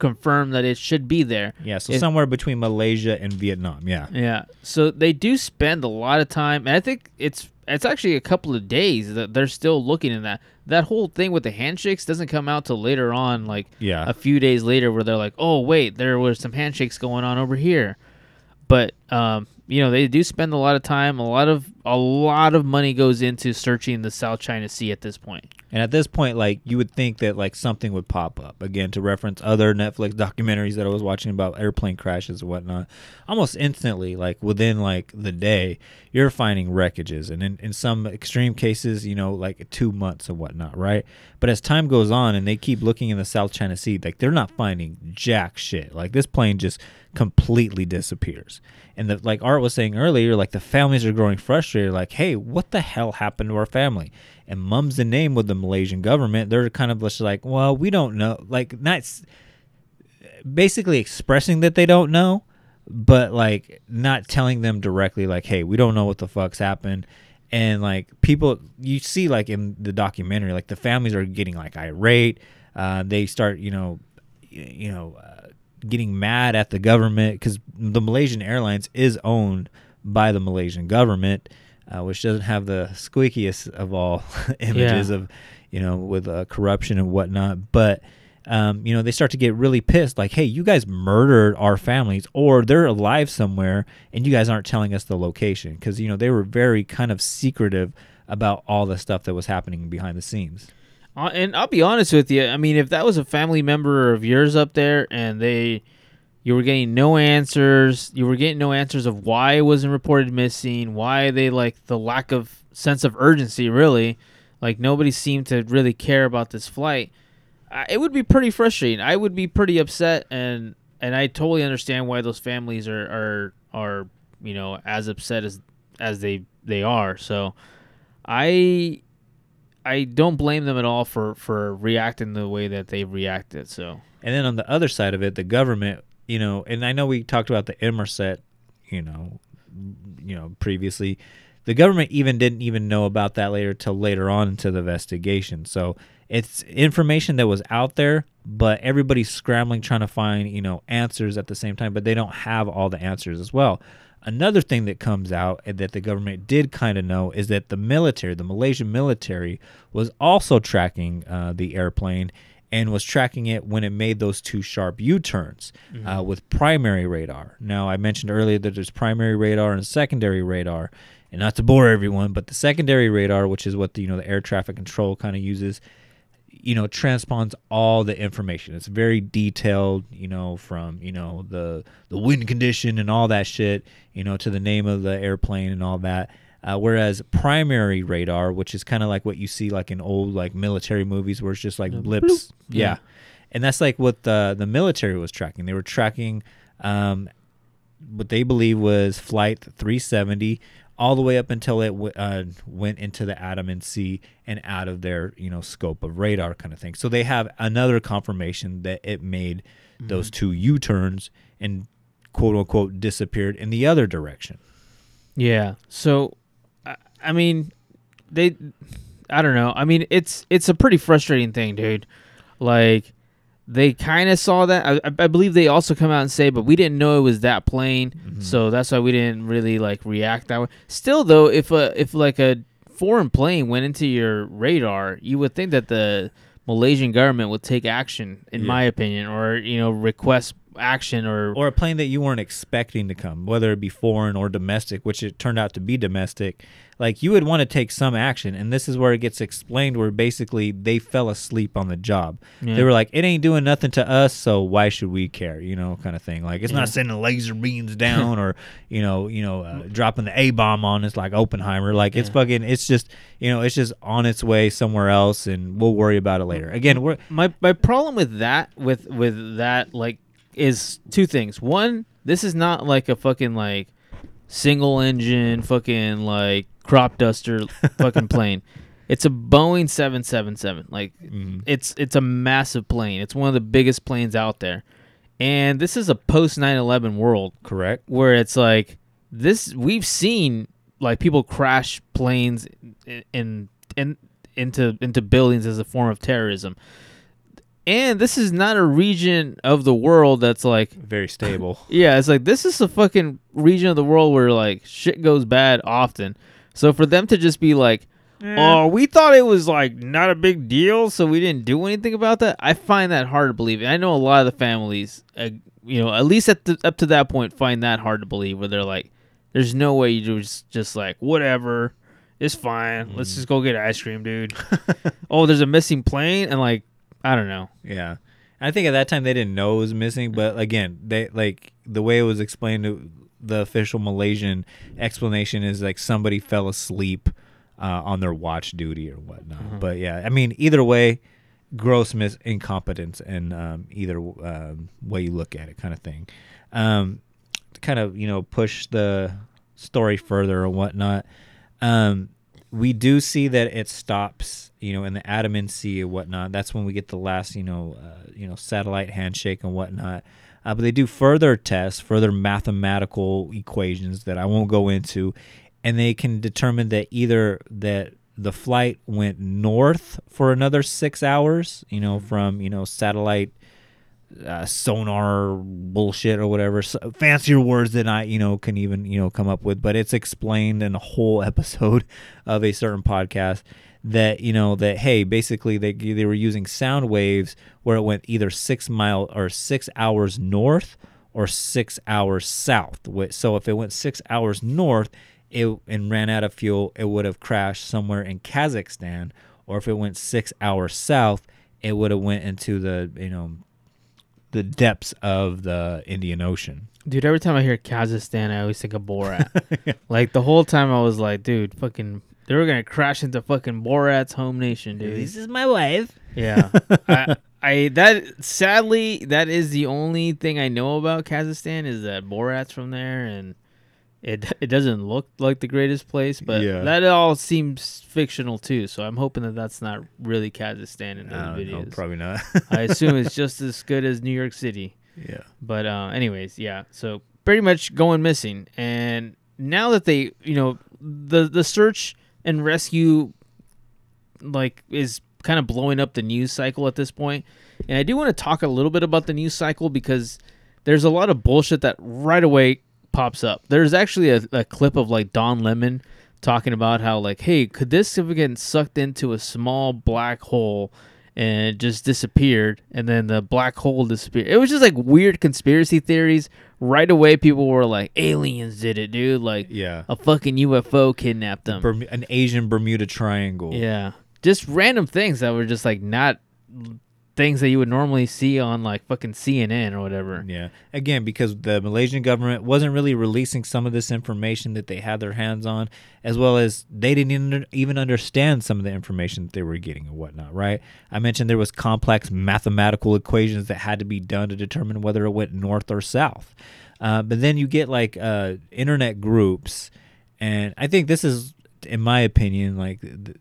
U: confirmed that it should be there.
T: Yeah, so
U: It-
T: somewhere between Malaysia and Vietnam. Yeah.
U: yeah. So they do spend a lot of time, and I think it's it's actually a couple of days that they're still looking in that. That whole thing with the handshakes doesn't come out till later on, like
T: Yeah.
U: a few days later, where they're like, "Oh, wait, there was some handshakes going on over here." But um, you know, they do spend a lot of time. A lot of a lot of money goes into searching the South China Sea at this point.
T: And at this point, like you would think that like something would pop up again to reference other Netflix [laughs] documentaries that I was watching about airplane crashes and whatnot. Almost instantly, like within like the day, you're finding wreckages, and in, in some extreme cases, you know, like two months and whatnot, right? But as time goes on, and they keep looking in the South China Sea, like they're not finding jack shit. Like this plane just completely disappears. And the, like Art was saying earlier, like the families are growing frustrated. Like, hey, what the hell happened to our family? And mum's the name with the Malaysian government. They're kind of just like, well, we don't know. Like, not basically expressing that they don't know, but like not telling them directly, like, hey, we don't know what the fuck's happened. And like people, you see, like in the documentary, like the families are getting like irate. Uh, they start, you know, you know, uh, getting mad at the government because the Malaysian Airlines is owned by the Malaysian government, uh, which doesn't have the squeakiest of all [laughs] images
U: Yeah.
T: of, you know, with uh, corruption and whatnot. But um, you know, they start to get really pissed, like, "Hey, you guys murdered our families, or they're alive somewhere, and you guys aren't telling us the location." Because you know they were very kind of secretive about all the stuff that was happening behind the scenes.
U: Uh, and I'll be honest with you. I mean, if that was a family member of yours up there, and they, you were getting no answers, you were getting no answers of why it wasn't reported missing, why they like the lack of sense of urgency. Really, like nobody seemed to really care about this flight. I, it would be pretty frustrating. I would be pretty upset, and and I totally understand why those families are are are you know as upset as as they they are. So, I I don't blame them at all for for reacting the way that they reacted. So
T: And then on the other side of it, the government, you know, and I know we talked about the Inmarsat, you know, you know, previously. The government even didn't even know about that later till later on into the investigation. So it's information that was out there, but everybody's scrambling trying to find, you know, answers at the same time, but they don't have all the answers as well. Another thing that comes out that the government did kind of know is that the military, the Malaysian military, was also tracking uh, the airplane and was tracking it when it made those two sharp U-turns uh, with primary radar. Now, I mentioned earlier that there's primary radar and secondary radar, and not to bore everyone, but the secondary radar, which is what the you know the air traffic control kind of uses, you know, transponds all the information. It's very detailed, you know, from you know the the wind condition and all that shit, you know, to the name of the airplane and all that. Uh, whereas primary radar, which is kind of like what you see like in old like military movies, where it's just like blips, yeah.
U: Yeah.
T: and that's like what the the military was tracking. They were tracking um, what they believe was flight 370 all the way up until it w- uh, went into the Andaman Sea and out of their you know scope of radar kind of thing. So they have another confirmation that it made those two U turns and quote unquote disappeared in the other direction.
U: yeah. So I, mean, they. I don't know. I mean, it's it's a pretty frustrating thing, dude. Like they kind of saw that. I, I- believe they also come out and say, but we didn't know it was that plane, mm-hmm. so that's why we didn't really like react that way. Still, though, if a if like a foreign plane went into your radar, you would think that the Malaysian government would take action, in
T: Yeah.
U: my opinion, or you know request action or
T: or a plane that you weren't expecting to come, whether it be foreign or domestic, which it turned out to be domestic. Like you would want to take some action, and this is where it gets explained, where basically they fell asleep on the job.
U: Yeah.
T: They were like, "It ain't doing nothing to us, so why should we care?" You know, kind of thing. Like it's
U: Yeah.
T: not sending laser beams [laughs] down or you know, you know, uh, dropping the A bomb on us like Oppenheimer. Like it's fucking. It's just you know, it's just on its way somewhere else, and we'll worry about it later. Again, we're
U: my my problem with that with with that like is two things. One, this is not like a fucking like single engine fucking like crop duster [laughs] fucking plane. It's a Boeing 777. Like mm-hmm. it's it's a massive plane. It's one of the biggest planes out there. And this is a post 9/11 world,
T: correct?
U: Where it's like this we've seen like people crash planes in in, in into into buildings as a form of terrorism. And this is not a region of the world that's like
T: very stable. [laughs]
U: Yeah, it's like this is a fucking region of the world where like shit goes bad often. So for them to just be like, "Oh, we thought it was like not a big deal, so we didn't do anything about that," I find that hard to believe. And I know a lot of the families, uh, you know, at least at the, up to that point, find that hard to believe. Where they're like, "There's no way you just just like whatever." It's fine. Let's just go get ice cream, dude. [laughs] oh, there's a missing plane, and like, I don't know.
T: Yeah. I think at that time they didn't know it was missing, but again, they like the way it was explained to the official Malaysian explanation is like somebody fell asleep uh, on their watch duty or whatnot. But yeah, I mean, either way, gross mis incompetence in um, either um, way you look at it, kind of thing. Um, to kind of you know push the story further or whatnot. Um, we do see that it stops, you know, in the Andaman Sea or whatnot. That's when we get the last, you know, uh, you know, satellite handshake and whatnot. Uh, but they do further tests, further mathematical equations that I won't go into, and they can determine that either that the flight went north for another six hours, you know, from you know satellite uh, sonar bullshit or whatever. So, fancier words than I you know can even you know come up with but it's explained in a whole [laughs] episode of a certain podcast that you know that hey basically they they were using sound waves where it went either 6 mile or 6 hours north or 6 hours south. So if it went 6 hours north it and ran out of fuel it would have crashed somewhere in Kazakhstan. Or if it went 6 hours south it would have went into the you know the depths of the Indian Ocean.
U: Dude, every time I hear Kazakhstan, I always think of Borat. [laughs] Like the whole time, I was like, dude, fucking, they were gonna crash into fucking Borat's home nation, dude.
T: This is my wife.
U: Yeah, [laughs] I, I that sadly that is the only thing I know about Kazakhstan is that Borat's from there, and it [laughs] it doesn't look like the greatest place, but
T: Yeah.
U: that all seems fictional too. So I'm hoping that that's not really Kazakhstan in those
T: I don't know,
U: videos.
T: probably not. [laughs]
U: I assume it's [laughs] just as good as New York City.
T: Yeah.
U: But uh, anyways, yeah. So pretty much going missing, and now that they, you know, the the search and rescue, like, is kind of blowing up the news cycle at this point. And I do want to talk a little bit about the news cycle because there's a lot of bullshit that right away pops up. There's actually a, a clip of like Don Lemon talking about how like, hey, could this have been sucked into a small black hole and just disappeared and then the black hole disappeared. It was just like weird conspiracy theories. Right away people were like, aliens did it, dude. Like
T: Yeah.
U: A fucking UFO kidnapped them.
T: Bermu- an Asian Bermuda Triangle.
U: Yeah. Just random things that were just like not things that you would normally see on like fucking CNN or whatever.
T: Yeah. Again, because the Malaysian government wasn't really releasing some of this information that they had their hands on, as well as they didn't even- understand some of the information that they were getting and whatnot, right? I mentioned there was complex mathematical equations that had to be done to determine whether it went north or south. Uh, but then you get like uh, internet groups, and I think this is, in my opinion, like th-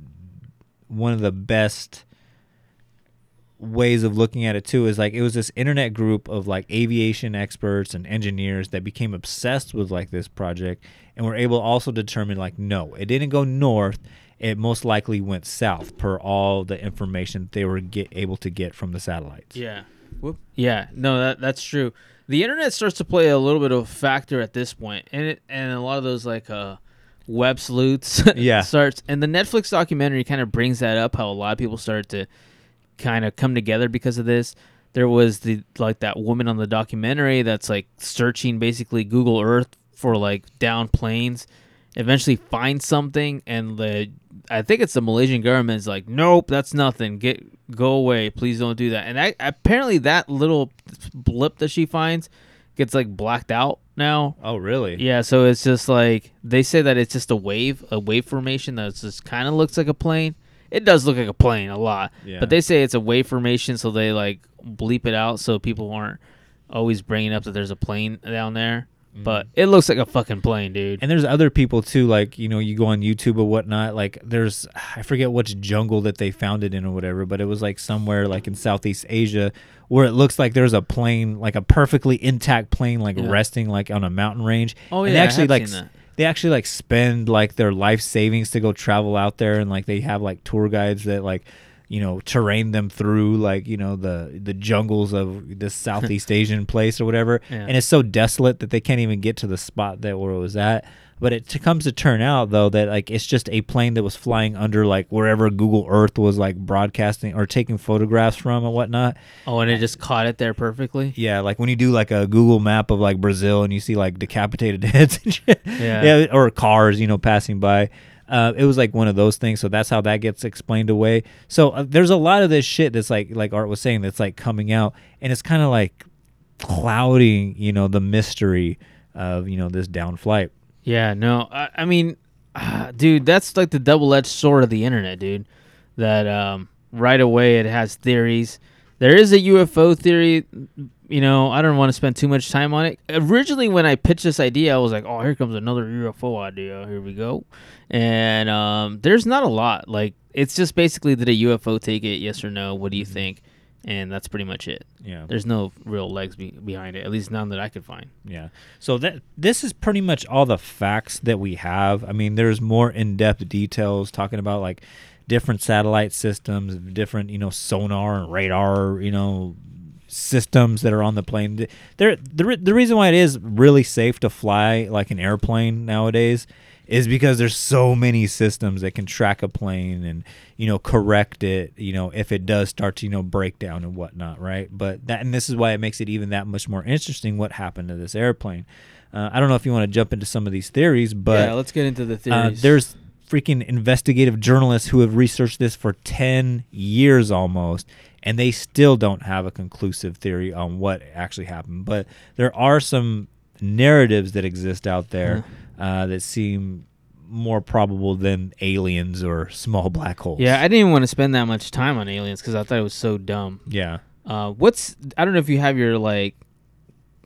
T: one of the best ways of looking at it too is like it was this internet group of like aviation experts and engineers that became obsessed with like this project and were able also to determine like no it didn't go north it most likely went south per all the information they were get able to get from the satellites
U: Yeah. Whoop. Yeah, no, that that's true. The internet starts to play a little bit of a factor at this point, and it and a lot of those like uh web sleuths [laughs]
T: Yeah.
U: starts and the Netflix documentary kind of brings that up how a lot of people started to kind of come together because of this. there was the like that woman on the documentary that's like searching basically Google Earth for like down planes, eventually finds something, and the I think it's the Malaysian government is like, nope, that's nothing. Get go away, please don't do that. And I, apparently that little blip that she finds gets like blacked out now.
T: Oh, really?
U: Yeah, so it's just like they say that it's just a wave, a wave formation that just kind of looks like a plane. It does look like a plane a lot,
T: Yeah.
U: but they say it's a wave formation, so they like bleep it out so people aren't always bringing up that there's a plane down there. Mm. But it looks like a fucking plane, dude.
T: And there's other people too, like you know, you go on YouTube or whatnot. Like there's, I forget which jungle that they found it in or whatever, but it was like somewhere like in Southeast Asia where it looks like there's a plane, like a perfectly intact plane, like
U: Yeah.
T: resting like on a mountain range.
U: Oh,
T: and
U: yeah, I
T: actually like. They actually like spend like their life savings to go travel out there, and like they have like tour guides that like you know terrain them through like you know the the jungles of this [laughs] Southeast Asian place or whatever,
U: Yeah.
T: and it's so desolate that they can't even get to the spot that where it was at. But it t- comes to turn out though that like it's just a plane that was flying under like wherever Google Earth was like broadcasting or taking photographs from and whatnot.
U: Oh, and it just caught it there perfectly.
T: Yeah, like when you do like a Google map of like Brazil and you see like decapitated [laughs] heads and shit.
U: Yeah.
T: or cars, you know, passing by. Uh, it was like one of those things, so that's how that gets explained away. So uh, there's a lot of this shit that's like, like Art was saying, that's like coming out, and it's kind of like clouding, you know, the mystery of you know this down flight.
U: Yeah, no, I, I mean, ah, [sighs] dude, that's like the double-edged sword of the internet, dude. That um, right away it has theories. There is a UFO theory. You know, I don't want to spend too much time on it. Originally, when I pitched this idea, I was like, "Oh, here comes another UFO idea. Here we go." And um, there's not a lot. Like, it's just basically did a UFO take it? Yes or no? What do you think? And that's pretty much it.
T: Yeah.
U: There's no real legs be- behind it. At least none that I could find.
T: Yeah. So that this is pretty much all the facts that we have. I mean, there's more in-depth details talking about like different satellite systems, different you know sonar and radar, you know systems that are on the plane. There, the re- the reason why it is really safe to fly like an airplane nowadays is because there's so many systems that can track a plane and you know correct it you know if it does start to you know break down and whatnot right? But that and this is why it makes it even that much more interesting what happened to this airplane. Uh, i don't know if you want to jump into some of these theories but
U: Yeah, let's get into the
T: uh,
U: theories.
T: there's freaking investigative journalists who have researched this for 10 years almost and they still don't have a conclusive theory on what actually happened. But there are some narratives that exist out there uh, that seem more probable than aliens or small black holes
U: Yeah, I didn't even want to spend that much time on aliens because I thought it was so dumb.
T: Yeah.
U: Uh, what's I don't know if you have your like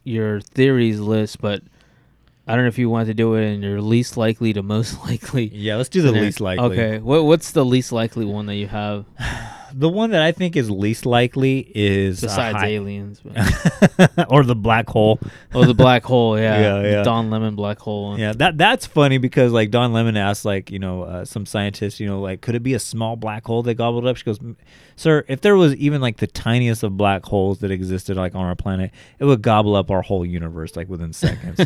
U: your theories list, but I don't know if you want to do it in your least likely to most [laughs] likely.
T: Yeah, let's do the
U: scenario.
T: least likely.
U: Okay, what what's the least likely one that you have [sighs]
T: the one that i think is least likely is
U: besides
T: high-
U: aliens? [laughs]
T: Or the black hole
U: oh, the black hole. Yeah, [laughs]
T: Yeah, yeah.
U: Don Lemon black hole. one.
T: Yeah, that that's funny because like Don Lemon asked like you know uh, some scientists you know like could it be a small black hole that gobbled up? She goes, sir, if there was even like the tiniest of black holes that existed like on our planet, it would gobble up our whole universe like within seconds.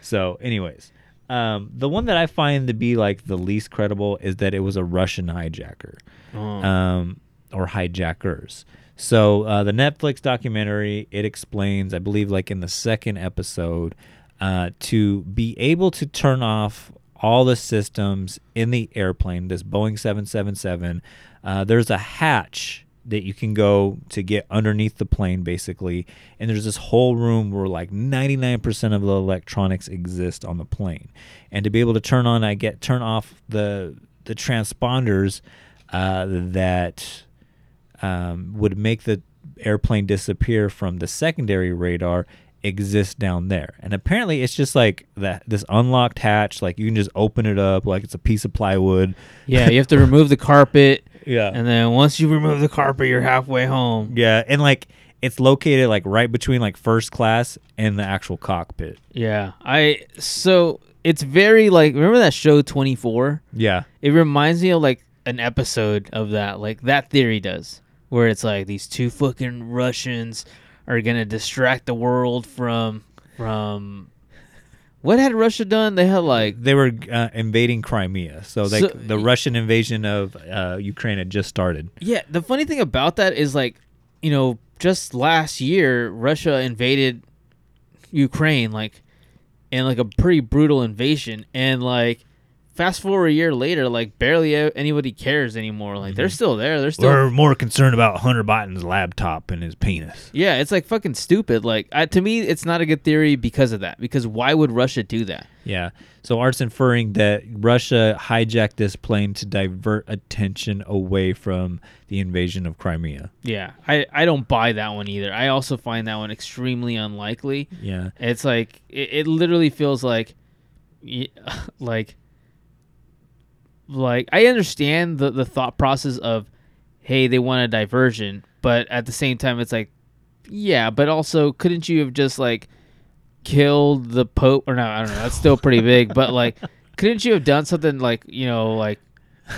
T: So, anyways, um, the one that I find to be like the least credible is that it was a Russian hijacker,
U: Oh.
T: um, or hijackers. So uh, the Netflix documentary it explains, I believe, like in the second episode, uh, to be able to turn off all the systems in the airplane, this Boeing 777. Uh, there's a hatch that you can go to get underneath the plane, basically, and there's this whole room where like 99% of the electronics exist on the plane, and to be able to turn on, I get turn off the the transponders uh, that um, would make the airplane disappear from the secondary radar exists down there. And apparently it's just like that this unlocked hatch, like you can just open it up like it's a piece of plywood.
U: Yeah, you have to remove the carpet.
T: Yeah.
U: and then once you remove the carpet, you're halfway home.
T: Yeah, and like it's located like right between like first class and the actual cockpit.
U: Yeah, I so it's very like remember that show Twenty Four?
T: Yeah.
U: It reminds me of like an episode of that, like that theory does, where it's like these two fucking Russians are gonna distract the world from from what had Russia done? They had like
T: They were uh, invading Crimea. So like
U: So-
T: the Russian invasion of uh, Ukraine had just started.
U: Yeah, the funny thing about that is like, you know, just last year Russia invaded Ukraine like in like a pretty brutal invasion and like fast forward a year later like barely anybody cares anymore like they're mhm. still there they're still
T: We're more concerned about Hunter Biden's laptop and his penis.
U: yeah it's like fucking stupid like I, to me it's not a good theory because of that because why would Russia do that
T: Yeah. So Art's inferring that Russia hijacked this plane to divert attention away from the invasion of Crimea.
U: Yeah, I, I don't buy that one either. I also find that one extremely unlikely.
T: Yeah.
U: It's like it, it literally feels like [laughs] like like I understand the the thought process of hey, they want a diversion, but at the same time it's like yeah, but also couldn't you have just like killed the pope or no, I don't know. That's still pretty big, but like [laughs] couldn't you have done something like, you know, like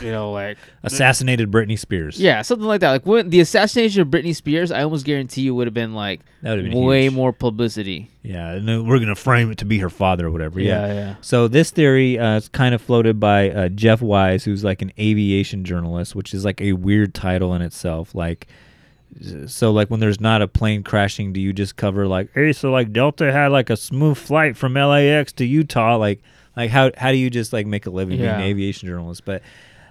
U: you know, like
T: Assassinated Britney Spears.
U: yeah, something like that. Like when the assassination of Britney Spears, I almost guarantee you would have been like
T: That been
U: way
T: huge.
U: more publicity.
T: Yeah, and then we're gonna frame it to be her father or whatever. Yeah,
U: Yeah, yeah.
T: So this theory uh, is kind of floated by uh, Jeff Wise, who's like an aviation journalist, which is like a weird title in itself. Like, so like when there's not a plane crashing, do you just cover like, hey, so like Delta had like a smooth flight from LAX to Utah? Like, like how how do you just like make a living being an aviation journalist? But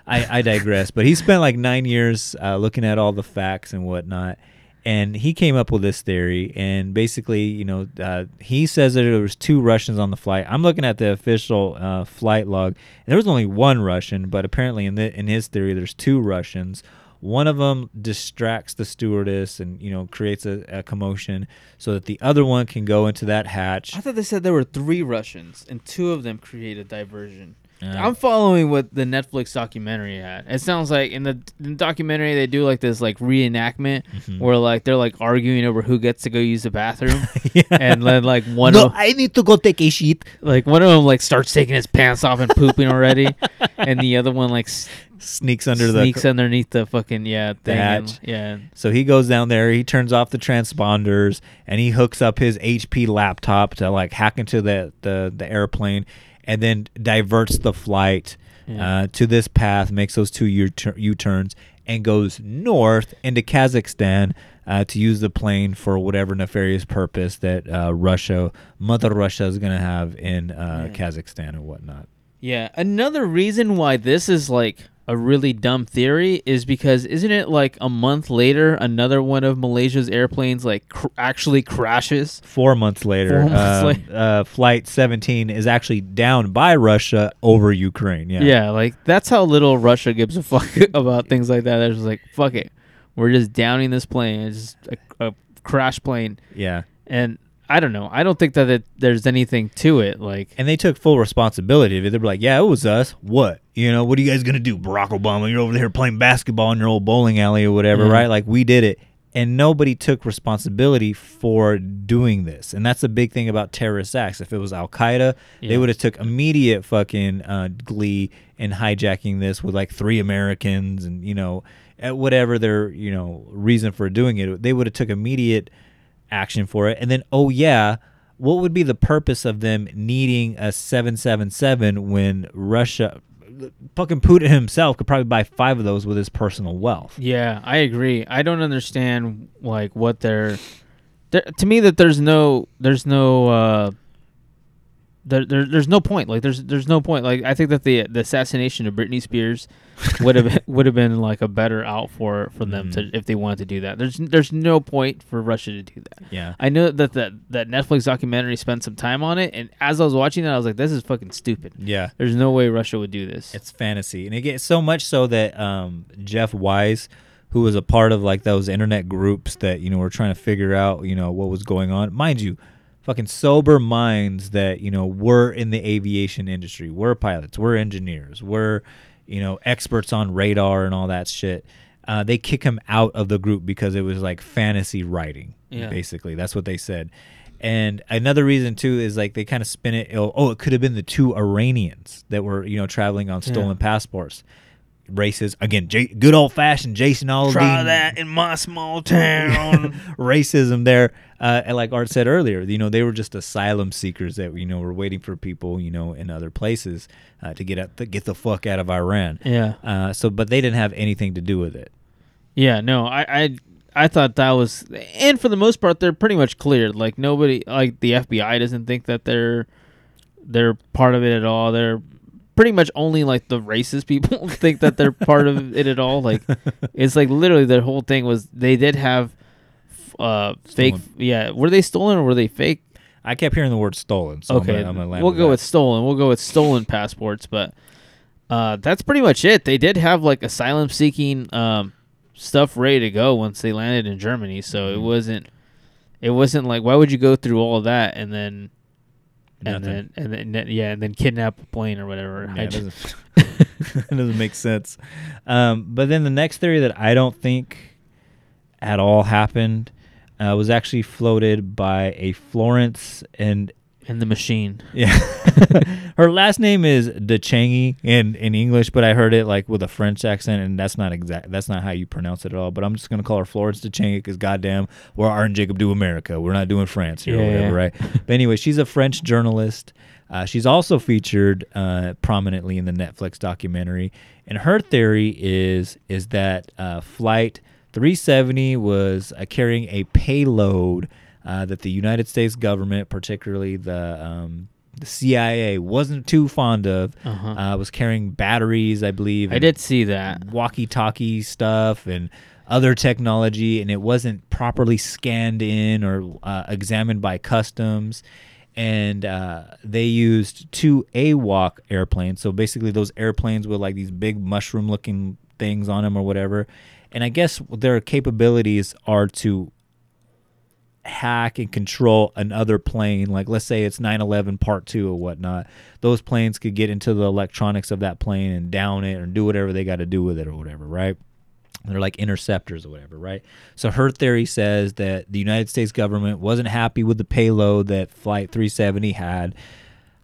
T: I, I digress. but he spent like nine years uh, looking at all the facts and whatnot, and he came up with this theory. And basically, you know, uh, he says that there was two Russians on the flight. I'm looking at the official uh, flight log, and there was only one Russian, but apparently in the, in his theory, there's two Russians. One of them distracts the stewardess and you know creates a, a commotion so that the other one can go into that hatch.
U: I thought they said there were three Russians and two of them created a diversion.
T: Yeah.
U: I'm following what the Netflix documentary had. It sounds like in the, in the documentary they do like this like reenactment
T: Mm-hmm.
U: where like they're like arguing over who gets to go use the bathroom, [laughs] and then like one
T: no,
U: of
T: I need to go take a shit.
U: like one of them like starts taking his pants off and pooping already, [laughs] and the other one like s-
T: Sneaks under the
U: sneaks underneath the fucking yeah
T: the
U: thing. and-
T: hatch.
U: yeah,
T: So he goes down there, he turns off the transponders, and he hooks up his HP laptop to like hack into the the, the airplane, and then diverts the flight
U: Yeah.
T: uh, to this path, makes those two U U turns, and goes north into Kazakhstan. Uh, to use the plane for whatever nefarious purpose that uh, Russia, Mother Russia, is going to have in uh,
U: Yeah.
T: Kazakhstan and whatnot.
U: Yeah, another reason why this is like a really dumb theory is because isn't it like a month later another one of Malaysia's airplanes like cr- actually crashes?
T: Four months later,
U: Four months
T: um,
U: later.
T: uh, Flight 17 is actually down by Russia over Ukraine. Yeah.
U: Yeah. like that's how little Russia gives a fuck [laughs] about things like that. They're just like, fuck it, we're just downing this plane. It's just a, a crash plane.
T: Yeah.
U: and I don't know. I don't think that it, there's anything to it. Like,
T: And they took full responsibility of it. They were like, yeah, it was us. What? You know, what are you guys going to do? Barack Obama, you're over there playing basketball in your old bowling alley or whatever,
U: Yeah.
T: right? Like, we did it. And nobody took responsibility for doing this. And that's the big thing about terrorist acts. If it was Al Qaeda,
U: Yeah.
T: they would have took immediate fucking uh, glee in hijacking this with like three Americans and, you know, at whatever their, you know, reason for doing it. They would have took immediate action for it. And then, oh yeah, what would be the purpose of them needing a 777 when Russia, fucking Putin himself could probably buy five of those with his personal wealth?
U: Yeah, I agree. I don't understand like what they're to me that there's no there's no uh there, there there's no point. Like there's there's no point. Like I think that the the assassination of Britney Spears [laughs] would have would have been like a better out for for them to if they wanted to do that. There's there's no point for Russia to do that.
T: Yeah.
U: I know that that that Netflix documentary spent some time on it and as I was watching that I was like this is fucking stupid.
T: Yeah.
U: There's no way Russia would do this.
T: It's fantasy, and it gets so much so that um, Jeff Wise, who was a part of like those internet groups that you know were trying to figure out you know what was going on, mind you, fucking sober minds that you know were in the aviation industry, we're pilots, we're engineers, we're you know experts on radar and all that shit. Uh, they kick him out of the group because it was like fantasy writing.
U: Yeah.
T: Basically, that's what they said. And another reason too is like they kind of spin it. Oh, oh, it could have been the two Iranians that were you know traveling on stolen
U: Yeah.
T: passports. Races again, J- good old fashioned Jason Aldean.
U: Try that in my small town. [laughs]
T: racism there. Uh, and like Art said earlier, you know they were just asylum seekers that you know were waiting for people you know in other places uh, to get up to get the fuck out of Iran.
U: Yeah.
T: Uh, so, but they didn't have anything to do with it.
U: Yeah, no, I, I I thought that was, and for the most part, they're pretty much cleared. Like nobody, like the FBI doesn't think that they're they're part of it at all. They're pretty much only like the racist people [laughs] think that they're part of it at all. Like [laughs] it's like literally their whole thing was they did have uh fake. Yeah, were they stolen or were they fake?
T: I kept hearing the word stolen. So I'm
U: okay,
T: gonna- I'm gonna
U: we'll
T: with
U: go
T: that.
U: with stolen. We'll go with stolen passports, but uh, that's pretty much it. They did have like asylum seeking um, stuff ready to go once they landed in Germany, so
T: Mm-hmm.
U: it wasn't it wasn't like why would you go through all of that and then and
T: Nothing.
U: then and then yeah and then kidnap a plane or whatever.
T: Yeah, it doesn't, [laughs] it doesn't make sense. Um, but then the next theory that I don't think at all happened uh, was actually floated by a Florence and
U: and the machine.
T: Yeah, [laughs] her last name is DeChangy in in English, but I heard it like with a French accent, and that's not exact. That's not how you pronounce it at all. But I'm just gonna call her Florence DeChangy because goddamn, we're Art and Jacob do America. We're not doing France here or
U: Yeah.
T: whatever, right? [laughs] but anyway, she's a French journalist. Uh, she's also featured uh, prominently in the Netflix documentary, and her theory is is that uh, flight 370 was uh, carrying a payload uh, that the United States government, particularly the um, the CIA, wasn't too fond of.
U: Uh-huh.
T: Uh, was carrying batteries, I believe.
U: I did see that.
T: walkie-talkie stuff and other technology, and it wasn't properly scanned in or uh, examined by customs. And uh, they used two AWAC airplanes. So basically, those airplanes with like these big mushroom-looking things on them or whatever. And I guess their capabilities are to hack and control another plane like let's say it's 911 part 2 or whatnot those planes could get into the electronics of that plane and down it or do whatever they got to do with it or whatever right? They're like interceptors or whatever right? So her theory says that the united states government wasn't happy with the payload that flight 370 had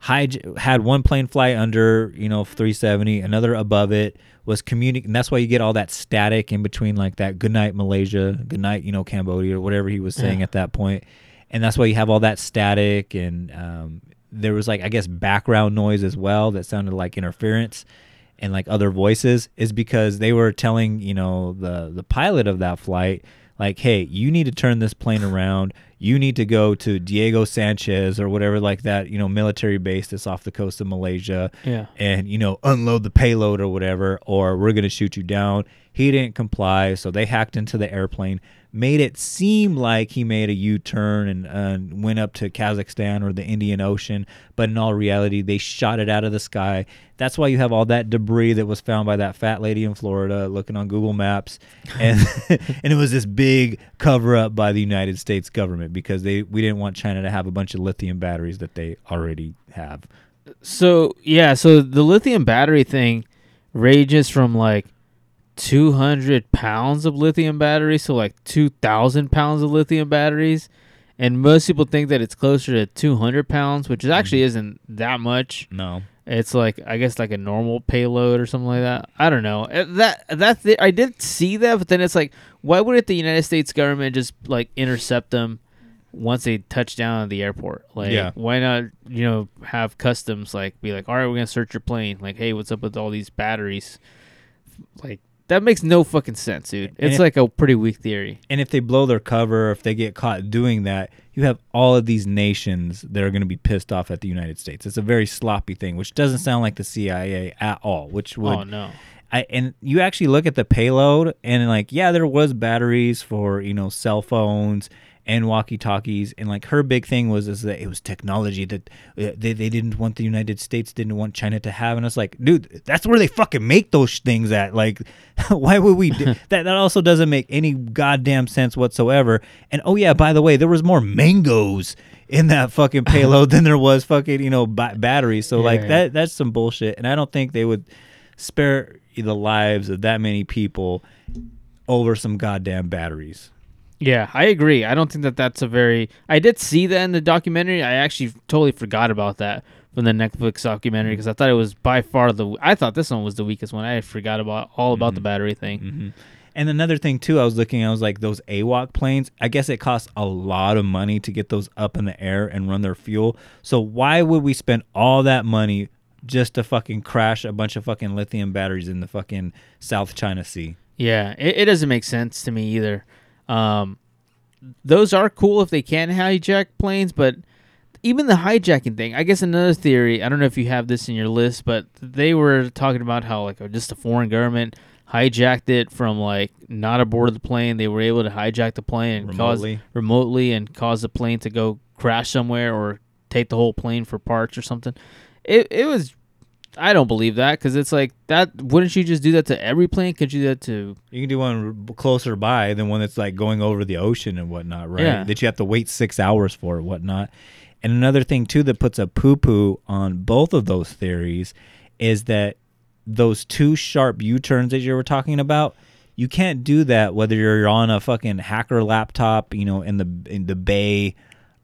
T: Hij- had one plane fly under, you know, 370, another above it was communicating. That's why you get all that static in between, like that "Good night Malaysia," "Good night," you know, Cambodia, or whatever he was saying
U: Yeah.
T: at that point. And that's why you have all that static, and um, there was like I guess background noise as well that sounded like interference and like other voices is because they were telling you know the the pilot of that flight like hey you need to turn this plane around you need to go to Diego Sanchez or whatever like that you know military base that's off the coast of Malaysia
U: Yeah.
T: and you know unload the payload or whatever or we're going to shoot you down he didn't comply so they hacked into the airplane made it seem like he made a U-turn and uh, went up to Kazakhstan or the Indian Ocean but in all reality they shot it out of the sky. That's why you have all that debris that was found by that fat lady in Florida looking on Google Maps. [laughs] And [laughs] and it was this big cover up by the United States government because they we didn't want China to have a bunch of lithium batteries that they already have.
U: So yeah, so the lithium battery thing ranges from like 200 pounds of lithium batteries so like 2,000 pounds of lithium batteries, and most people think that it's closer to 200 pounds, which actually isn't that much.
T: no
U: It's like I guess like a normal payload or something like that. I don't know. Uh, That that th- I did see that, but then it's like, why wouldn't the United States government just like intercept them once they touch down at the airport? Like,
T: Yeah.
U: why not you know have customs like be like, all right, we're gonna search your plane. Like, hey, what's up with all these batteries? Like that makes no fucking sense, dude. It's
T: it-
U: like a pretty weak theory.
T: And if they blow their cover, if they get caught doing that, you have all of these nations that are going to be pissed off at the United States. It's a very sloppy thing, which doesn't sound like the CIA at all. Which oh, would
U: Oh, no.
T: I and you actually look at the payload and like yeah, there was batteries for you know cell phones and walkie talkies and like her big thing was is that it was technology that uh, they, they didn't want the United States didn't want China to have and I was like dude that's where they fucking make those things at like [laughs] why would we do [laughs] that that also doesn't make any goddamn sense whatsoever and oh yeah by the way there was more mangoes in that fucking [laughs] payload than there was fucking you know ba- batteries so like
U: Yeah.
T: that that's some bullshit and I don't think they would spare the lives of that many people over some goddamn batteries.
U: Yeah, I agree. I don't think that that's a very. I did see that in the documentary. I actually totally forgot about that from the Netflix documentary mm-hmm. because I thought it was by far the. I thought this one was the weakest one. I forgot about all about the mm-hmm. battery thing. Mm-hmm.
T: And another thing too, I was looking, I was like, those AWAC planes. I guess it costs a lot of money to get those up in the air and run their fuel. So why would we spend all that money just to fucking crash a bunch of fucking lithium batteries in the fucking South China Sea?
U: Yeah, it, it doesn't make sense to me either. Um, those are cool if they can hijack planes, but even the hijacking thing, I guess another theory. I don't know if you have this in your list, but they were talking about how like just a foreign government hijacked it from like not aboard the plane. They were able to hijack the plane and
T: Remotely.
U: cause remotely and cause the plane to go crash somewhere or take the whole plane for parts or something. It it was. I don't believe that because it's like that. Wouldn't you just do that to every plane? Could you do that to?
T: You can do one closer by than one that's like going over the ocean and whatnot, right?
U: Yeah.
T: That you have to wait six hours for or whatnot. And another thing too that puts a poo poo on both of those theories is that those two sharp U turns that you were talking about, you can't do that whether you're on a fucking hacker laptop, you know, in the in the bay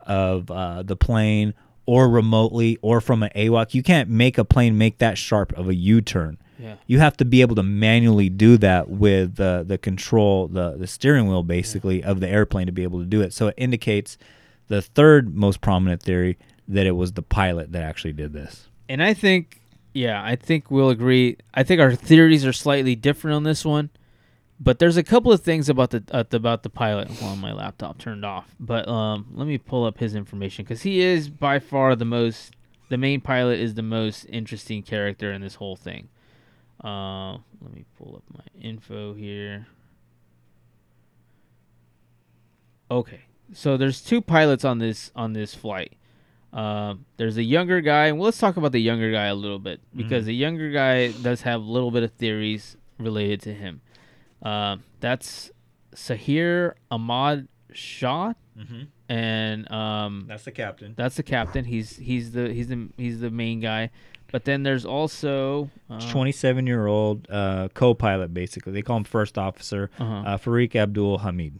T: of uh, the plane or remotely or from an AWAC. You can't make a plane make that sharp of a U turn.
U: Yeah.
T: You have to be able to manually do that with the the control, the the steering wheel basically of the airplane to be able to do it. So it indicates the third most prominent theory that it was the pilot that actually did this.
U: And I think, yeah, I think we'll agree. I think our theories are slightly different on this one, but there's a couple of things about the uh, about the pilot. While my laptop turned off, but um, let me pull up his information because he is by far the most. The main pilot is the most interesting character in this whole thing. Uh, let me pull up my info here. Okay, so there's two pilots on this on this flight. Um, there's a younger guy, and let's talk about the younger guy a little bit because
T: Mhm.
U: the younger guy does have a little bit of theories related to him. Um, that's Sahir Ahmad Shah,
T: Mhm.
U: and um,
T: That's the captain.
U: That's the captain. He's he's the he's the he's the main guy. But then there's also uh,
T: 27 year old uh, co pilot, basically. They call him first officer,
U: Uh-huh.
T: uh, Farik Abdul Hamid.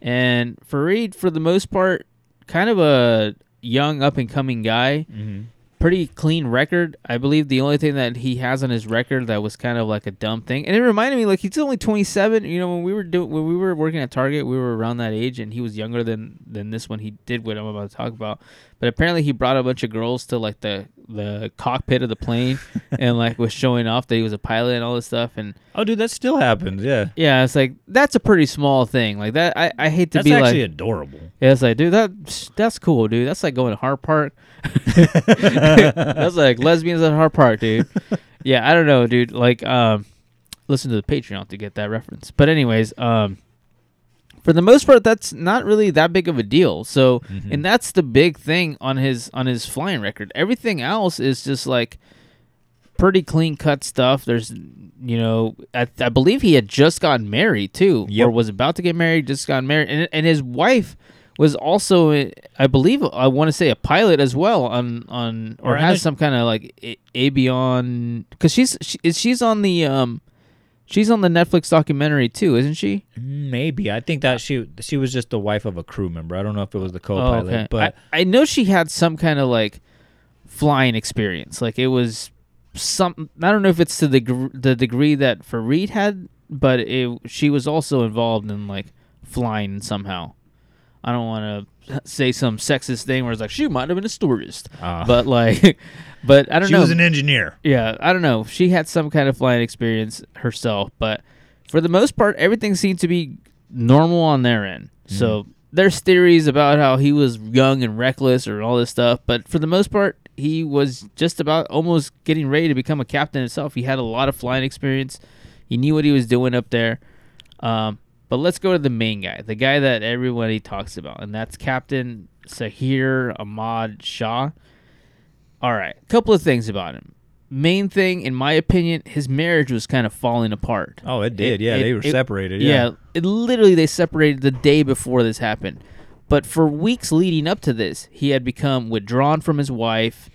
U: And Farid, for the most part, kind of a young up and coming guy.
T: Mhm.
U: Pretty clean record. I believe the only thing that he has on his record that was kind of like a dumb thing, and it reminded me like he's only 27. You know, when we were doing when we were working at Target, we were around that age, and he was younger than than this one. He did what I'm about to talk about, but apparently he brought a bunch of girls to like the the cockpit of the plane, and like was showing off that he was a pilot and all this stuff. And
T: Oh, dude, that still happens. Yeah.
U: yeah, it's like that's a pretty small thing. Like that, I, I hate to
T: That's
U: be
T: actually
U: like
T: adorable.
U: Yeah, it's like, dude, that that's cool, dude. That's like going to Hart Park. [laughs] that's like lesbians at Hart Park, dude. Yeah, I don't know, dude. Like, um, listen to the Patreon to get that reference. But anyways, um, for the most part, that's not really that big of a deal. So,
T: Mhm.
U: and that's the big thing on his on his flying record. Everything else is just like pretty clean cut stuff. There's, you know, I, I believe he had just gotten married too, or was about to get married, just got married, and and his wife was also, I believe, I want to say a pilot as well on on or has some kind of like a- avion because she's she, she's on the um. She's on the Netflix documentary too, isn't she?
T: Maybe. I think that she she was just the wife of a crew member. I don't know if it was the co
U: Oh,
T: pilot,
U: okay.
T: but
U: I, I know she had some kind of like flying experience. Like it was some. I don't know if it's to the the degree that Farid had, but it she was also involved in like flying somehow. I don't want to [laughs] say some sexist thing where it's like she might have been a stewardess,
T: Ah.
U: but like, but I don't
T: She
U: know.
T: She was an engineer.
U: Yeah, I don't know. She had some kind of flying experience herself, but for the most part, everything seemed to be normal on their end. So there's theories about how he was young and reckless or all this stuff, but for the most part, he was just about almost getting ready to become a captain himself. He had a lot of flying experience. He knew what he was doing up there. Um, but let's go to the main guy, the guy that everybody talks about, and that's Captain Sahir Ahmad Shah. All right, a couple of things about him. Main thing, in my opinion, his marriage was kind of falling apart.
T: Oh, it did. Yeah, they were separated, yeah.
U: it literally they separated the day before this happened. But for weeks leading up to this, he had become withdrawn from his wife.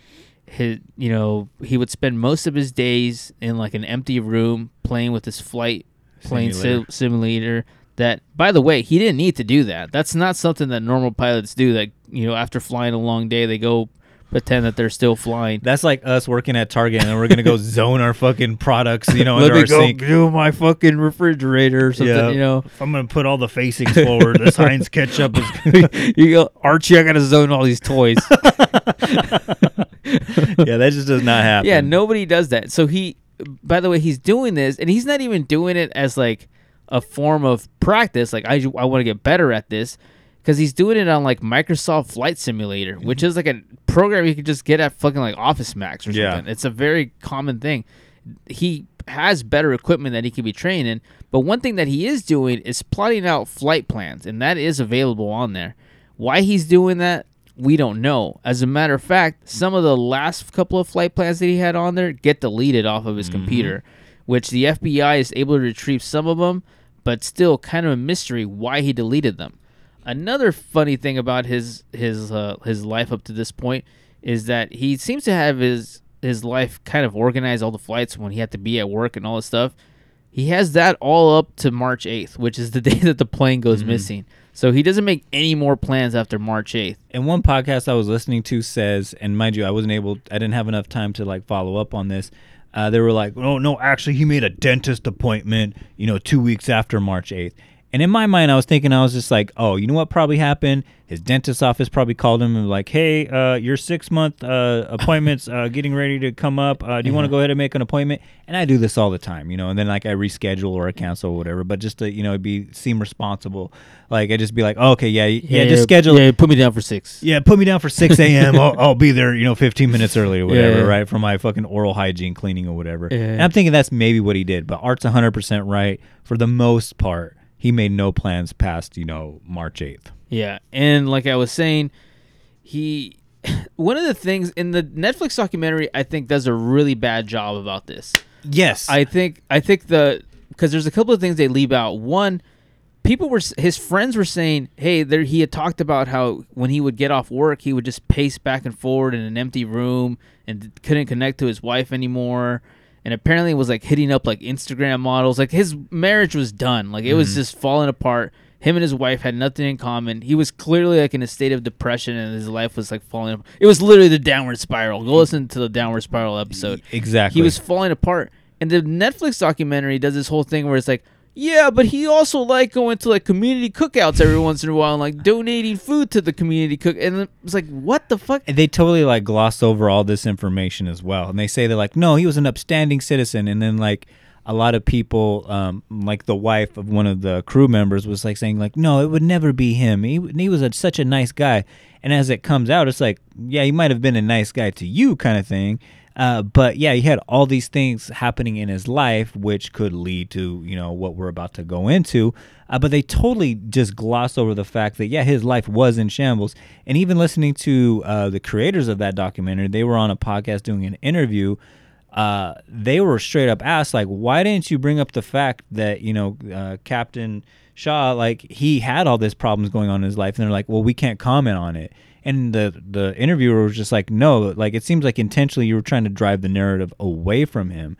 U: His, you know, he would spend most of his days in like an empty room playing with his flight plane
T: Simulator.
U: sim- simulator. That, by the way, he didn't need to do that. That's not something that normal pilots do. That you know, after flying a long day, they go pretend that they're still flying.
T: that's like us working at Target and then we're gonna go [laughs] zone our fucking products, you know,
U: Let
T: under
U: me
T: our
U: go
T: sink.
U: do my fucking refrigerator or something. You know,
T: I'm gonna put all the facings forward. This [laughs] Heinz ketchup is [laughs]
U: you go, Archie. I gotta zone all these toys.
T: Yeah, that just does not happen.
U: Yeah, nobody does that. So he, by the way, he's doing this, and he's not even doing it as like a form of practice. Like I, I want to get better at this because he's doing it on like Microsoft Flight Simulator, mm-hmm. which is like a program you can just get at fucking like Office Max or
T: Yeah.
U: something. It's a very common thing. He has better equipment that he can be trained in, but one thing that he is doing is plotting out flight plans, and that is available on there. Why he's doing that, we don't know. As a matter of fact, some of the last couple of flight plans that he had on there get deleted off of his mm-hmm. computer, which the FBI is able to retrieve some of them, but still kind of a mystery why he deleted them. Another funny thing about his his uh, his life up to this point is that he seems to have his his life kind of organized all the flights when he had to be at work and all this stuff. He has that all up to March 8th, which is the [laughs] day that the plane goes
T: Mhm.
U: missing. So he doesn't make any more plans after March 8th.
T: And one podcast I was listening to says, and mind you, I wasn't able, I didn't have enough time to like follow up on this. Uh, they were like, oh no, actually, he made a dentist appointment, you know, two weeks after March eighth. And in my mind, I was thinking, I was just like, oh, you know what probably happened? His dentist office probably called him and was like, hey, uh, your six month uh, appointment's uh, getting ready to come up. Uh, do you want to go ahead and make an appointment? And I do this all the time, you know, and then like I reschedule or I cancel or whatever, but just to, you know, be seem responsible. Like I just be like, oh, okay, yeah, yeah, just schedule.
U: Yeah, put me down for six.
T: Yeah, put me down for 6 a.m. [laughs] I'll, I'll be there, you know, 15 minutes early or whatever,
U: Yeah.
T: right? For my fucking oral hygiene cleaning or whatever.
U: Yeah.
T: And I'm thinking that's maybe what he did, but Art's 100% right. For the most part, he made no plans past, you know, March 8th.
U: Yeah, and like I was saying, he [sighs] one of the things in the Netflix documentary I think does a really bad job about this.
T: Yes.
U: I think I think the because there's a couple of things they leave out. One, people were his friends were saying, "Hey, there he had talked about how when he would get off work, he would just pace back and forward in an empty room and couldn't connect to his wife anymore." And apparently was like hitting up like Instagram models. Like his marriage was done. Like it was
T: Mhm.
U: just falling apart. Him and his wife had nothing in common. He was clearly like in a state of depression and his life was like falling apart. It was literally the downward spiral. Go listen to the downward spiral episode.
T: Exactly.
U: He was falling apart. And the Netflix documentary does this whole thing where it's like, yeah, but he also liked going to like community cookouts every once in a while and like donating food to the community cook. And it's like, what the fuck?
T: And they totally like gloss over all this information as well. And they say they're like, no, he was an upstanding citizen. And then like a lot of people, um, like the wife of one of the crew members was like saying like, no, it would never be him. He, he was a, such a nice guy. And as it comes out, it's like, yeah, he might have been a nice guy to you kind of thing. Uh, but yeah, he had all these things happening in his life, which could lead to you know what we're about to go into. Uh, but they totally just gloss over the fact that yeah, his life was in shambles. And even listening to uh, the creators of that documentary, they were on a podcast doing an interview. Uh, they were straight up asked like, why didn't you bring up the fact that you know uh, Captain Shah like he had all these problems going on in his life? And they're like, well, we can't comment on it. And the the interviewer was just like, no, like it seems like intentionally you were trying to drive the narrative away from him.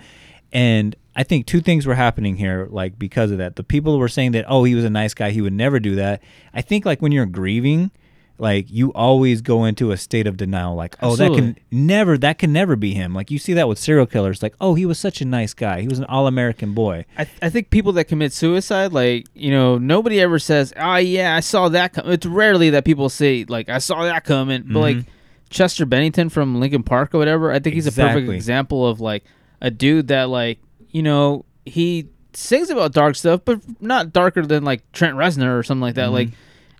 T: And I think two things were happening here, like because of that. The people were saying that, oh, he was a nice guy, he would never do that. I think like when you're grieving, like you always go into a state of denial, like, oh, that can never, that can never be him. Like you see that with serial killers, like, oh, he was such a nice guy, he was an all-American boy.
U: I, th- I think people that commit suicide, like, you know, nobody ever says, oh, yeah, I saw that. Com-. It's rarely that people say, like, I saw that coming. But, like,
T: Mhm.
U: Chester Bennington from Linkin Park or whatever, I think he's a perfect example of, like, a dude that, like, you know, he sings about dark stuff, but not darker than, like, Trent Reznor or something like that.
T: Mhm.
U: Like,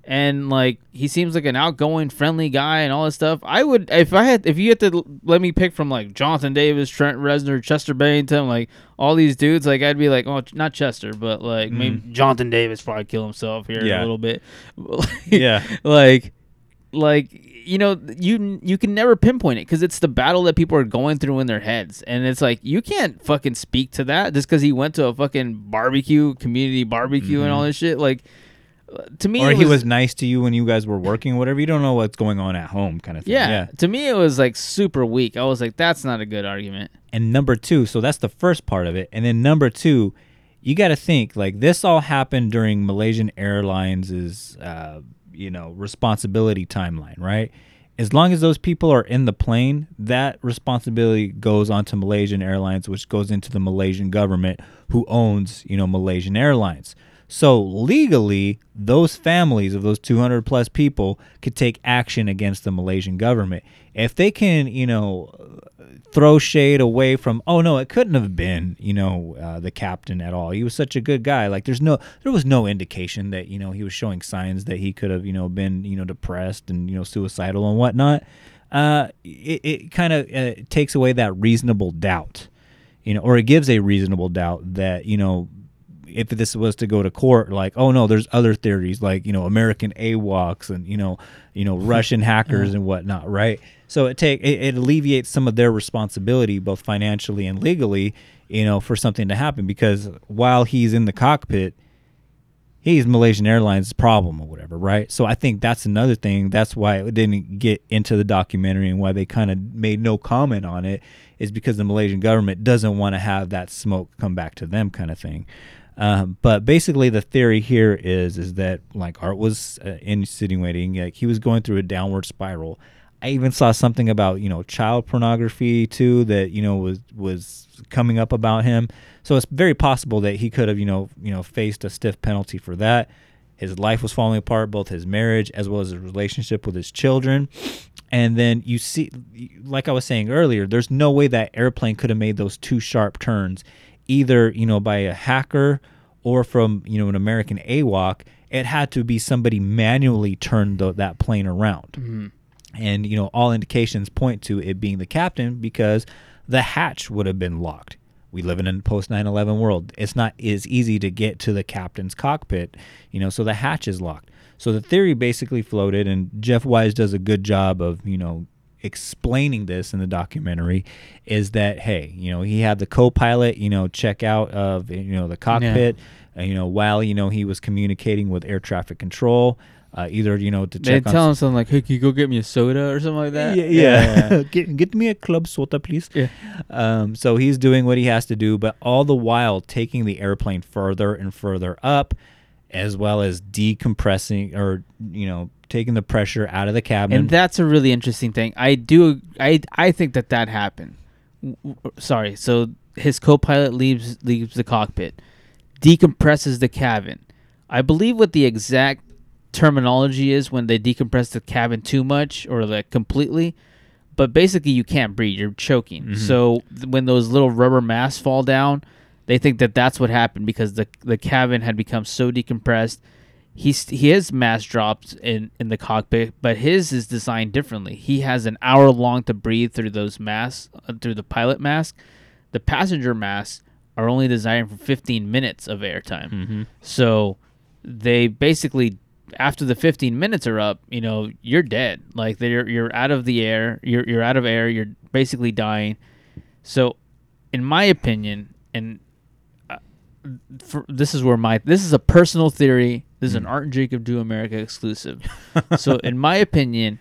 U: and like he seems like an outgoing, friendly guy and all this stuff. I would if I had if you had to let me pick from like Jonathan Davis, Trent Reznor, Chester Bennington, like all these dudes, like I'd be like, oh, not Chester, but like maybe mm-hmm. Jonathan Davis probably kill himself here
T: Yeah.
U: a little bit. [laughs]
T: Yeah.
U: like like you know you you can never pinpoint it because it's the battle that people are going through in their heads and it's like you can't fucking speak to that just because he went to a fucking barbecue community barbecue and all mm-hmm. this shit like to me
T: or he was nice to you when you guys were working or whatever. You don't know what's going on at home, kind of thing.
U: yeah,
T: yeah.
U: to me it was like super weak i was like that's not a good argument
T: And number two, so that's the first part of it. And then number two, you got to think like this all happened during Malaysian Airlines' uh, you know responsibility timeline, right? As long as those people are in the plane, that responsibility goes on to Malaysian Airlines, which goes into the Malaysian government, who owns you know Malaysian Airlines. So legally, those families of those 200 plus people could take action against the Malaysian government. If they can, you know, throw shade away from, oh no, it couldn't have been, you know, uh, the captain at all. He was such a good guy. Like there's no, there was no indication that you know he was showing signs that he could have, you know, been, you know, depressed and you know suicidal and whatnot. Uh, it, it kind of uh, takes away that reasonable doubt, you know, or it gives a reasonable doubt that you know if this was to go to court, like, oh no, there's other theories like you know American AWACS and you know you know [laughs] Russian hackers and whatnot, right? So it take it, it alleviates some of their responsibility, both financially and legally, you know, for something to happen because while he's in the cockpit, he's Malaysian Airlines' problem or whatever, right? So I think that's another thing. That's why it didn't get into the documentary and why they kind of made no comment on it is because the Malaysian government doesn't want to have that smoke come back to them, kind of thing. Um, but basically, the theory here is is that like Art was uh, insinuating like he was going through a downward spiral. I even saw something about you know child pornography too that you know was was coming up about him. So it's very possible that he could have you know you know faced a stiff penalty for that. His life was falling apart, both his marriage as well as his relationship with his children. And then you see, like I was saying earlier, there's no way that airplane could have made those two sharp turns either you know by a hacker or from you know an American AWAC, it had to be somebody manually turned the, that plane around.
U: Mhm.
T: And you know all indications point to it being the captain because the hatch would have been locked. We live in a post 9/11 world. It's not as easy to get to the captain's cockpit, you know, so the hatch is locked. So the theory basically floated and Jeff Wise does a good job of, you know, explaining this in the documentary is that hey you know he had the co-pilot you know check out of you know the cockpit uh, you know while you know he was communicating with air traffic control uh, either you know to check on
U: tell him something like, "Hey, can you go get me a soda or something like that?"
T: yeah, yeah. [laughs] get, get me a club soda, please.
U: Yeah.
T: Um, so he's doing what he has to do, but all the while taking the airplane further and further up, as well as decompressing or you know taking the pressure out of the cabin.
U: And that's a really interesting thing. I do. I I think that that happened. Sorry. So his co-pilot leaves leaves the cockpit, decompresses the cabin. I believe what the exact terminology is when they decompress the cabin too much or like completely. But basically, you can't breathe. You're choking.
T: Mhm.
U: So when those little rubber masks fall down, they think that that's what happened because the the cabin had become so decompressed. He's he has mask dropped in in the cockpit, but his is designed differently. He has an hour long to breathe through those masks uh, through the pilot mask. The passenger masks are only designed for 15 minutes of airtime.
T: Mhm.
U: So they basically after the 15 minutes are up, you know, you're dead. Like they're you're out of the air. You're you're out of air. You're basically dying. So, in my opinion, and for, this is where my this is a personal theory. This is an Art and Jacob Do America exclusive. [laughs] so, in my opinion,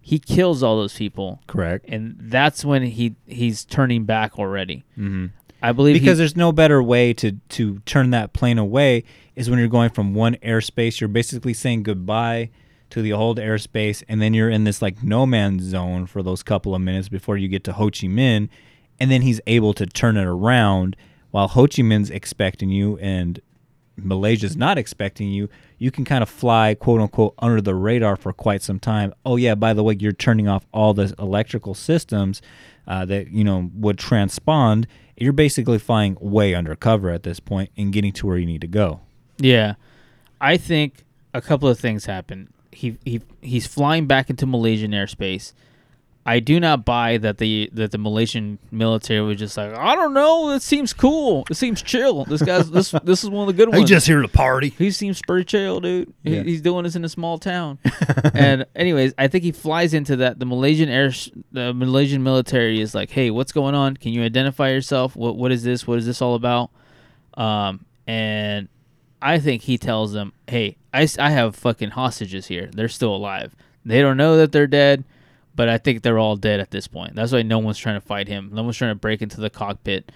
U: he kills all those people.
T: Correct.
U: And that's when he he's turning back already.
T: Mhm.
U: I believe he-
T: because there's no better way to to turn that plane away is when you're going from one airspace. You're basically saying goodbye to the old airspace, and then you're in this like no man's zone for those couple of minutes before you get to Ho Chi Minh, and then he's able to turn it around while Ho Chi Minh's expecting you and Malaysia's not expecting you. You can kind of fly quote unquote under the radar for quite some time. Oh yeah, by the way, you're turning off all the electrical systems uh, that you know would transpond. You're basically flying way undercover at this point and getting to where you need to go.
U: Yeah, I think a couple of things happen. He he he's flying back into Malaysian airspace. I do not buy that the that the Malaysian military was just like I don't know. It seems cool. It seems chill. This guy's [laughs] this this is one of the good
T: He
U: ones.
T: just here to party.
U: He seems pretty chill, dude. He-
T: Yeah.
U: he's doing this in a small town. [laughs] and anyways, I think he flies into that. The Malaysian air, the Malaysian military is like, hey, what's going on? Can you identify yourself? What what is this? What is this all about? Um, and I think he tells them, hey, I I have fucking hostages here. They're still alive. They don't know that they're dead, but I think they're all dead at this point. That's why no one's trying to fight him. No one's trying to break into the cockpit.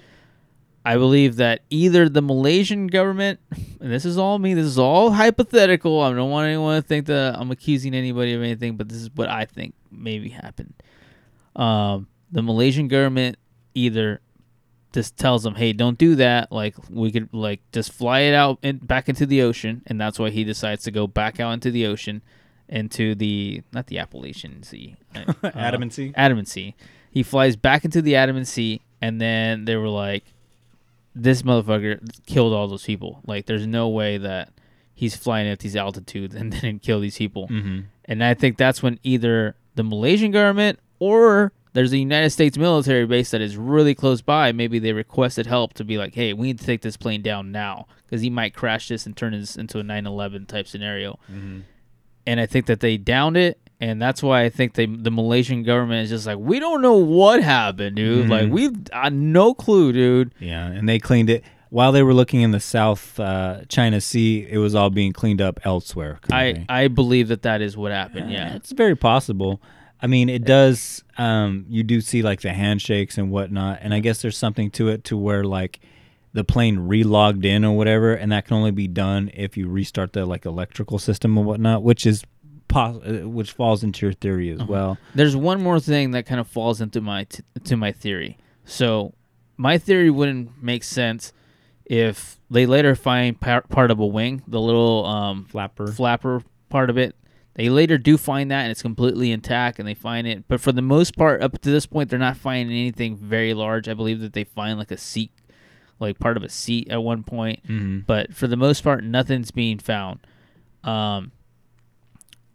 U: I believe that either the Malaysian government, [laughs] and this is all me, this is all hypothetical. I don't want anyone to think that I'm accusing anybody of anything, but this is what I think maybe happened. Um, the Malaysian government either just tells him, "Hey, don't do that. Like we could like just fly it out and back into the ocean." And that's why he decides to go back out into the ocean, into the not the Appalachian Sea, [laughs] uh,
T: Andaman Sea?
U: Andaman Sea. He flies back into the Andaman Sea, and then they were like, "This motherfucker killed all those people. Like, there's no way that he's flying at these altitudes [laughs] and didn't kill these people."
T: Mhm.
U: And I think that's when either the Malaysian government or there's a United States military base that is really close by. Maybe they requested help to be like, hey, we need to take this plane down now because he might crash this and turn this into a 9 11 type scenario.
T: Mhm.
U: And I think that they downed it. And that's why I think they, the Malaysian government is just like, we don't know what happened, dude.
T: Mhm.
U: Like, we've uh, no clue, dude.
T: Yeah, and they cleaned it while they were looking in the South uh, China Sea. It was all being cleaned up elsewhere.
U: I, I believe that that is what happened. Yeah.
T: it's very possible. I mean, it does. Um, you do see like the handshakes and whatnot, and I guess there's something to it to where like the plane relogged in or whatever, and that can only be done if you restart the like electrical system and whatnot, which is pos- uh, which falls into your theory as well.
U: There's one more thing that kind of falls into my t- to my theory. So my theory wouldn't make sense if they later find par- part of a wing, the little um,
T: flapper
U: flapper part of it. They later do find that and it's completely intact and they find it. But for the most part, up to this point, they're not finding anything very large. I believe that they find like a seat, like part of a seat at one point.
T: Mhm.
U: But for the most part, nothing's being found. Um,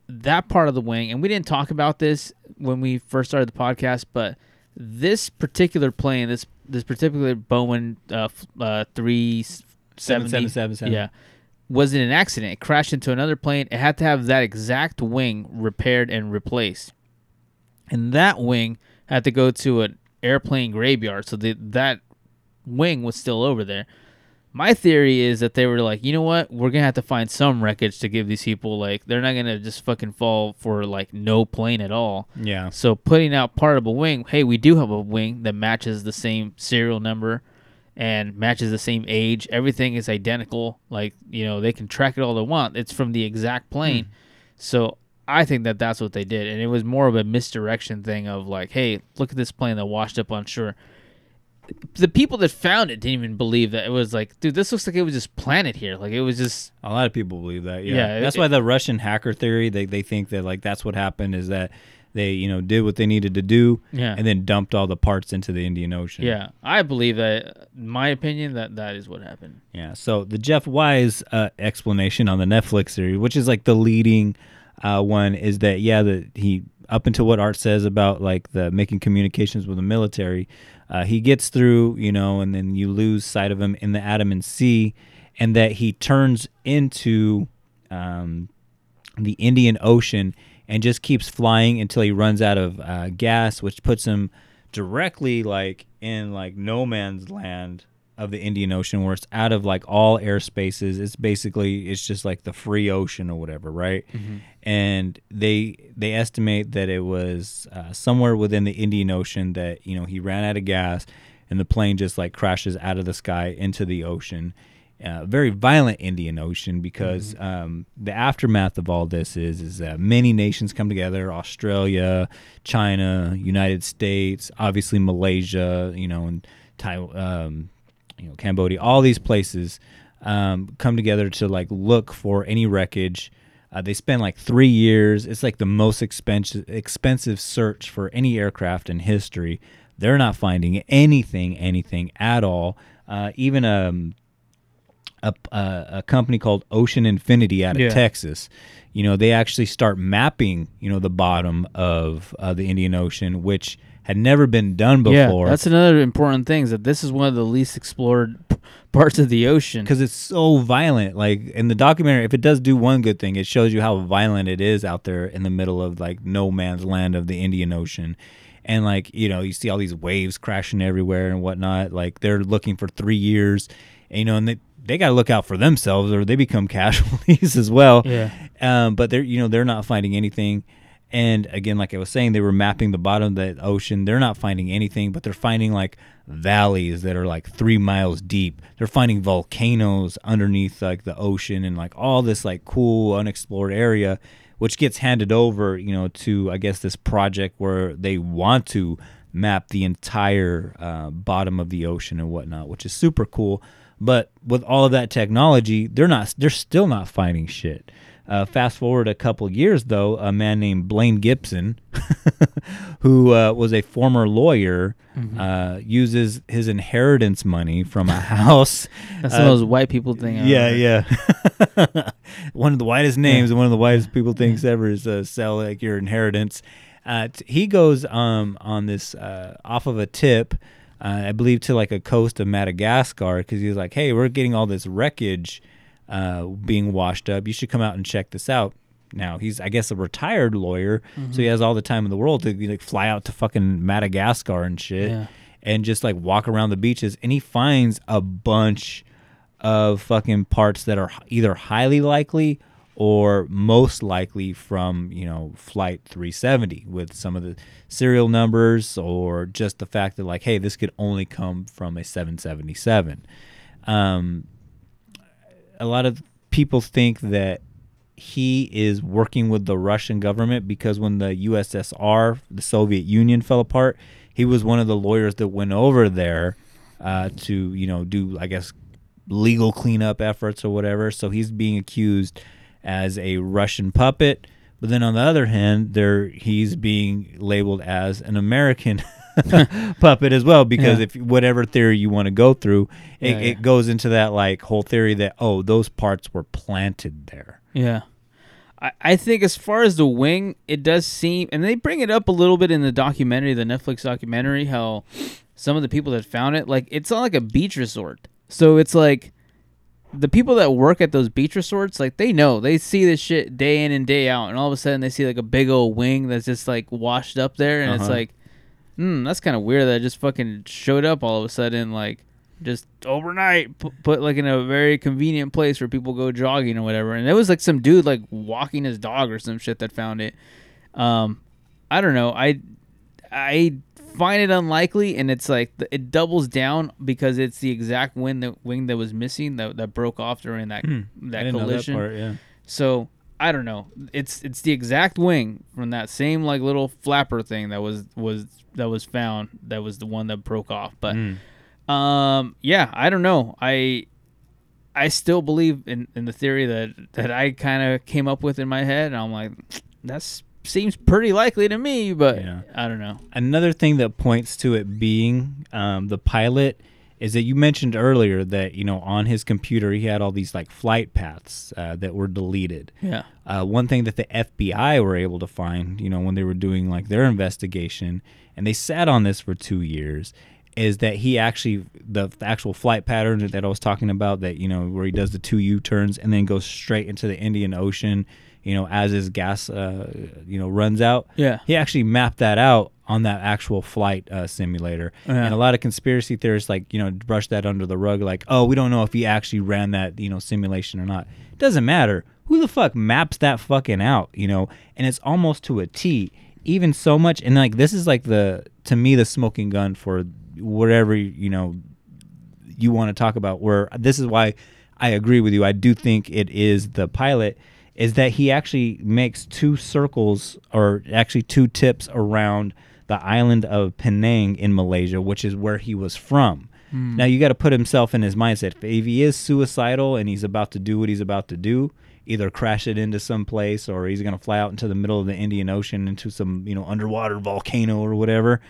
U: that part of the wing, and we didn't talk about this when we first started the podcast, but this particular plane, this this particular Boeing uh, uh, three seventy,
T: 7777.
U: yeah, was in an accident. It crashed into another plane. It had to have that exact wing repaired and replaced, and that wing had to go to an airplane graveyard. So the, that wing was still over there. My theory is that they were like, you know what, we're gonna have to find some wreckage to give these people. Like, they're not gonna just fucking fall for like no plane at all.
T: Yeah.
U: So putting out part of a wing, hey, we do have a wing that matches the same serial number and matches the same age. Everything is identical. Like, you know, they can track it all they want. It's from the exact plane. Hmm. So I think that that's what they did, and it was more of a misdirection thing of like, hey, look at this plane that washed up on shore. The people that found it didn't even believe that it was like, dude, this looks like it was just planted here. Like it was just
T: A lot of people believe that. Yeah,
U: Yeah,
T: that's
U: it-
T: why the Russian hacker theory. They they think that like that's what happened is that they you know did what they needed to do.
U: Yeah.
T: and then dumped all the parts into the Indian Ocean.
U: Yeah, I believe that. My opinion, that that is what happened.
T: Yeah. So the Jeff Wise uh, explanation on the Netflix series, which is like the leading uh, one, is that yeah, that he up until what Art says about like the making communications with the military, uh, he gets through, you know, and then you lose sight of him in the Andaman Sea, and that he turns into um, the Indian Ocean and just keeps flying until he runs out of uh, gas, which puts him directly like in like no man's land of the Indian Ocean, where it's out of like all airspaces. It's basically it's just like the free ocean or whatever, right?
U: Mhm.
T: And they they estimate that it was uh, somewhere within the Indian Ocean that you know he ran out of gas, and the plane just like crashes out of the sky into the ocean. Uh, very violent Indian Ocean because um, the aftermath of all this is is that many nations come together: Australia, China, United States, obviously Malaysia, you know, and Taiwan, um, you know, Cambodia. All these places um, come together to like look for any wreckage. Uh, they spend like three years. It's like the most expensive expensive search for any aircraft in history. They're not finding anything, anything at all. Uh, even um, a, a, a company called Ocean Infinity out of
U: Yeah.
T: Texas. You know, they actually start mapping, you know, the bottom of uh, the Indian Ocean, which had never been done before.
U: Yeah, that's another important thing is that this is one of the least explored p- parts of the ocean.
T: because it's so violent. Like in the documentary, if it does do one good thing, it shows you how violent it is out there in the middle of like no man's land of the Indian Ocean. And like you know, you see all these waves crashing everywhere and whatnot. Like they're looking for three years, and, you know, and they they got to look out for themselves or they become [laughs] casualties as well.
U: Yeah.
T: Um, but they're you know they're not finding anything. And again, like I was saying, they were mapping the bottom of the ocean. They're not finding anything, but they're finding like valleys that are like three miles deep. They're finding volcanoes underneath like the ocean and like all this like cool unexplored area, which gets handed over, you know, to I guess this project where they want to map the entire uh, bottom of the ocean and whatnot, which is super cool. But with all of that technology, they're not. They're still not finding shit. Uh, fast forward a couple years, though, a man named Blaine Gibson, [laughs] who uh, was a former lawyer,
U: Mhm.
T: uh, uses his inheritance money from a [laughs] house.
U: That's
T: uh,
U: the most white people thing.
T: Yeah, yeah. [laughs] one of the whitest names and one of the whitest people things ever is uh, sell like your inheritance. Uh, t- he goes um on this uh, off of a tip, uh, I believe to like a coast of Madagascar because he's like, hey, we're getting all this wreckage uh, being washed up. You should come out and check this out. Now he's, I guess, a retired lawyer, so he
U: Mhm.
T: has all the time in the world to like fly out to fucking Madagascar and shit,
U: Yeah.
T: and just like walk around the beaches, and he finds a bunch of fucking parts that are either highly likely or most likely from you know flight 370 with some of the serial numbers or just the fact that like hey this could only come from a 777 um, a lot of people think that he is working with the Russian government because when the USSR, the Soviet Union, fell apart, he was one of the lawyers that went over there uh, to, you know, do I guess legal cleanup efforts or whatever. So he's being accused as a Russian puppet. But then on the other hand, there he's being labeled as an American [laughs] [laughs] puppet as well because
U: Yeah.
T: if whatever theory you want to go through, it,
U: Yeah, yeah.
T: it goes into that like whole theory that oh those parts were planted there.
U: Yeah. I, I think as far as the wing, it does seem, and they bring it up a little bit in the documentary, the Netflix documentary, how some of the people that found it, like, it's not like a beach resort. So it's like the people that work at those beach resorts, like, they know, they see this shit day in and day out, and all of a sudden they see like a big old wing that's just like washed up there, and it's
T: Uh-huh.
U: like, hmm, that's kind of weird that it just fucking showed up all of a sudden, like, just overnight, put, put like in a very convenient place where people go jogging or whatever. And it was like some dude like walking his dog or some shit that found it. Um, I don't know. I I find it unlikely, and it's like it doubles down because it's the exact wing that wing that was missing that that broke off during that
T: Hmm.
U: that
T: I that
U: collision.
T: part, yeah.
U: So I don't know. It's it's the exact wing from that same like little flapper thing that was was that was found. That was the one that broke off. But
T: Mm.
U: um, yeah, I don't know. I I still believe in, in the theory that that I kind of came up with in my head, and I'm like, that seems pretty likely to me. But yeah. I don't know.
T: Another thing that points to it being um, the pilot is that you mentioned earlier that you know on his computer he had all these like flight paths uh, that were deleted.
U: Yeah.
T: Uh, one thing that the FBI were able to find, you know, when they were doing like their investigation, and they sat on this for two years, is that he actually the actual flight pattern that I was talking about, that you know where he does the two U turns and then goes straight into the Indian Ocean, you know, as his gas, uh, you know, runs out.
U: Yeah.
T: he actually mapped that out on that actual flight uh, simulator,
U: Yeah.
T: and a lot of conspiracy theorists like you know brush that under the rug, like oh we don't know if he actually ran that you know simulation or not. Doesn't matter. Who the fuck maps that fucking out, you know? And it's almost to a T. Even so much, and like this is like the to me the smoking gun for whatever you know you want to talk about. Where this is why I agree with you. I do think it is the pilot. Is that he actually makes two circles or actually two tips around the island of Penang in Malaysia, which is where he was from.
U: Hmm.
T: Now you got to put himself in his mindset. If he is suicidal and he's about to do what he's about to do, either crash it into some place or he's going to fly out into the middle of the Indian Ocean into some you know underwater volcano or whatever.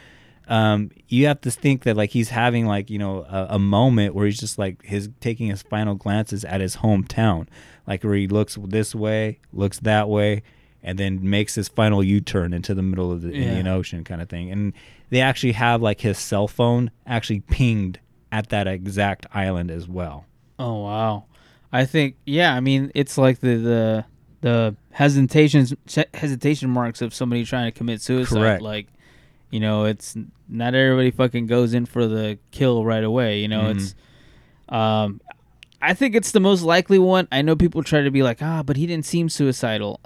T: Um, you have to think that like he's having like you know a, a moment where he's just like his taking his final glances at his hometown, like where he looks this way, looks that way, and then makes his final U-turn into the middle of the
U: Yeah.
T: Indian Ocean kind of thing. And they actually have like his cell phone actually pinged at that exact island as well.
U: Oh wow. I think yeah, I mean it's like the the the hesitations hesitation marks of somebody trying to commit suicide
T: Correct.
U: like you know, it's not everybody fucking goes in for the kill right away, you know,
T: Mhm.
U: it's um I think it's the most likely one. I know people try to be like, "Ah, but he didn't seem suicidal."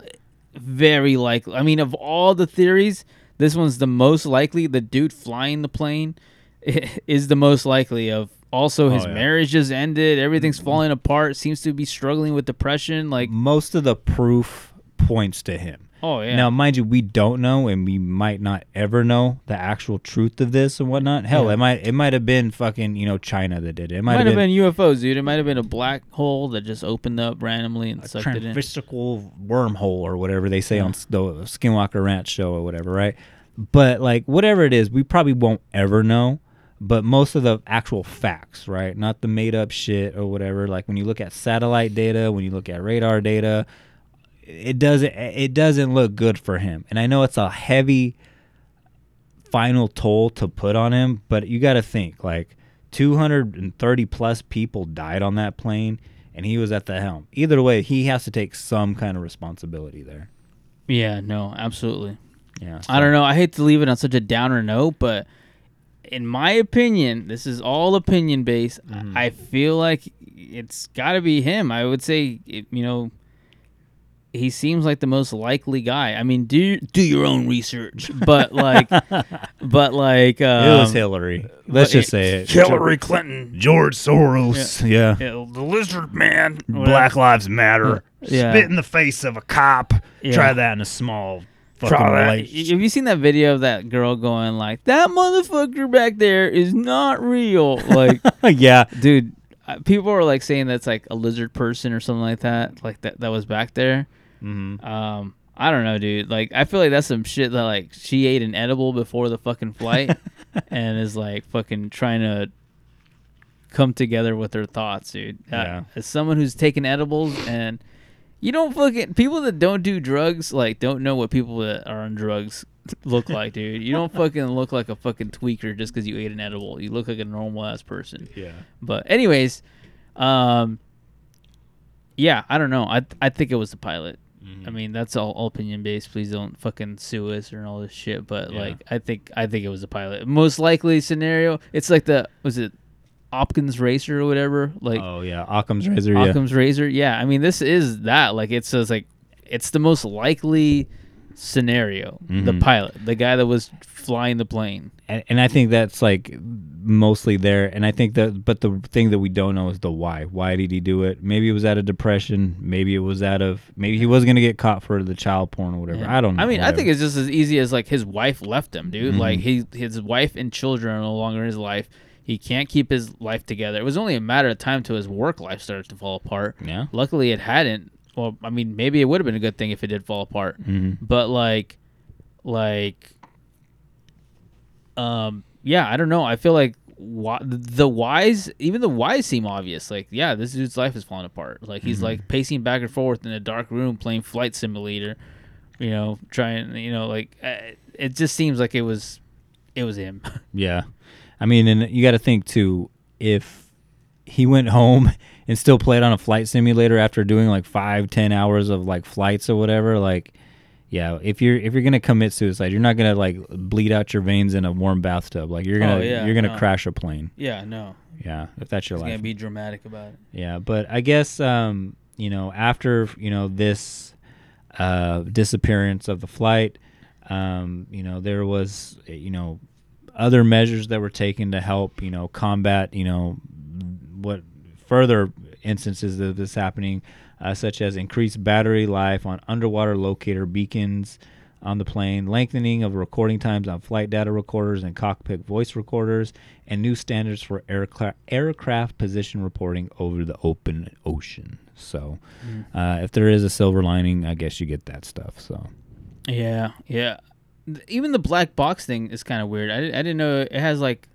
U: Very likely. I mean, of all the theories, this one's the most likely. The dude flying the plane [laughs] is the most likely of also his
T: Oh, yeah.
U: marriage just ended everything's falling apart seems to be struggling with depression like
T: most of the proof points to him.
U: Oh, yeah.
T: Now, mind you, we don't know, and we might not ever know the actual truth of this and whatnot. Hell,
U: Yeah.
T: it might it might have been fucking you know China that did it. It
U: Might, have been, UFOs, dude. It might have been a black hole that just opened up randomly and sucked it in.
T: wormhole or whatever they say
U: Yeah.
T: on the Skinwalker Ranch show or whatever, right? But like whatever it is, we probably won't ever know. But most of the actual facts, right? Not the made up shit or whatever. Like when you look at satellite data, when you look at radar data, it doesn't it doesn't look good for him. And I know it's a heavy final toll to put on him, but you got to think like 230 plus people died on that plane and he was at the helm. Either way, he has to take some kind of responsibility there.
U: Yeah, no, absolutely.
T: Yeah.
U: I don't know. I hate to leave it on such a downer note, but in my opinion, this is all opinion based.
T: Mm-hmm.
U: I feel like it's got to be him. I would say, it, you know, he seems like the most likely guy. I mean, do do your own research, but like, [laughs] but like, um,
T: it was Hillary. Let's
U: but
T: just say it.
U: Hillary Clinton,
T: George Soros. Yeah.
U: the lizard man,
T: Black Lives Matter.
U: Yeah.
T: Spit in the face of a cop.
U: Yeah.
T: Try that in a small fucking
U: Have you seen that video of that girl going like, "That motherfucker back there is not real"? Like, [laughs]
T: yeah,
U: dude. People are like saying that's like a lizard person or something like that. Like that that was back there.
T: Mhm.
U: Um, I don't know, dude. Like, I feel like that's some shit that like she ate an edible before the fucking flight, [laughs] and is like fucking trying to come together with her thoughts, dude. Uh,
T: Yeah.
U: as someone who's taken edibles and you don't fucking people that don't do drugs like don't know what people that are on drugs look [laughs] like, dude. You don't fucking look like a fucking tweaker just because you ate an edible. You look like a normal ass person.
T: Yeah.
U: But anyways, um, yeah, I don't know. I I think it was the pilot.
T: Mm-hmm.
U: I mean, that's all, all opinion based. Please don't fucking sue us or all this shit. But
T: Yeah.
U: like, I think I think it was a pilot. Most likely scenario. It's like the was it Opkins Racer or whatever. Like
T: Oh yeah, Occam's razor. Yeah.
U: Razor. Yeah, I mean, this is that. Like, it says like it's the most likely scenario. The
T: Mhm.
U: pilot, the guy that was flying the plane.
T: and, and I think that's like mostly there. And I think that, but the thing that we don't know is the why. Why did he do it? Maybe it was out of depression. Maybe it was out of maybe he was gonna get caught for the child porn or whatever.
U: Yeah.
T: I don't know.
U: I mean, I think it's just as easy as like his wife left him, dude.
T: Mhm.
U: Like he, his wife and children are no longer in his life. He can't keep his life together. It was only a matter of time till his work life started to fall apart.
T: Yeah.
U: Luckily, it hadn't. Well, I mean, maybe it would have been a good thing if it did fall apart.
T: Mhm.
U: But like, like, um, yeah, I don't know. I feel like why, the whys, even the whys seem obvious. Like, yeah, this dude's life is falling apart. Like he's
T: Mhm.
U: like pacing back and forth in a dark room playing flight simulator. You know, trying. You know, like uh, it just seems like it was, it was him. [laughs]
T: Yeah. I mean, and you got to think too, if he went home and still play it on a flight simulator after doing like five, ten hours of like flights or whatever, like, yeah, if you're if you're gonna commit suicide, you're not gonna like bleed out your veins in a warm bathtub. Like you're gonna
U: Oh, yeah,
T: you're gonna
U: no.
T: crash a plane.
U: Yeah, no.
T: Yeah, if that's your
U: He's
T: life.
U: gonna be dramatic about it.
T: Yeah, but I guess um, you know after you know this uh, disappearance of the flight, um, you know there was you know other measures that were taken to help you know combat you know what further instances of this happening, uh, such as increased battery life on underwater locator beacons on the plane, lengthening of recording times on flight data recorders and cockpit voice recorders, and new standards for aircraft aircraft position reporting over the open ocean. So,
U: Mhm.
T: uh, if there is a silver lining, I guess you get that stuff. So,
U: Yeah, yeah. Even the black box thing is kind of weird. I, I didn't know it has like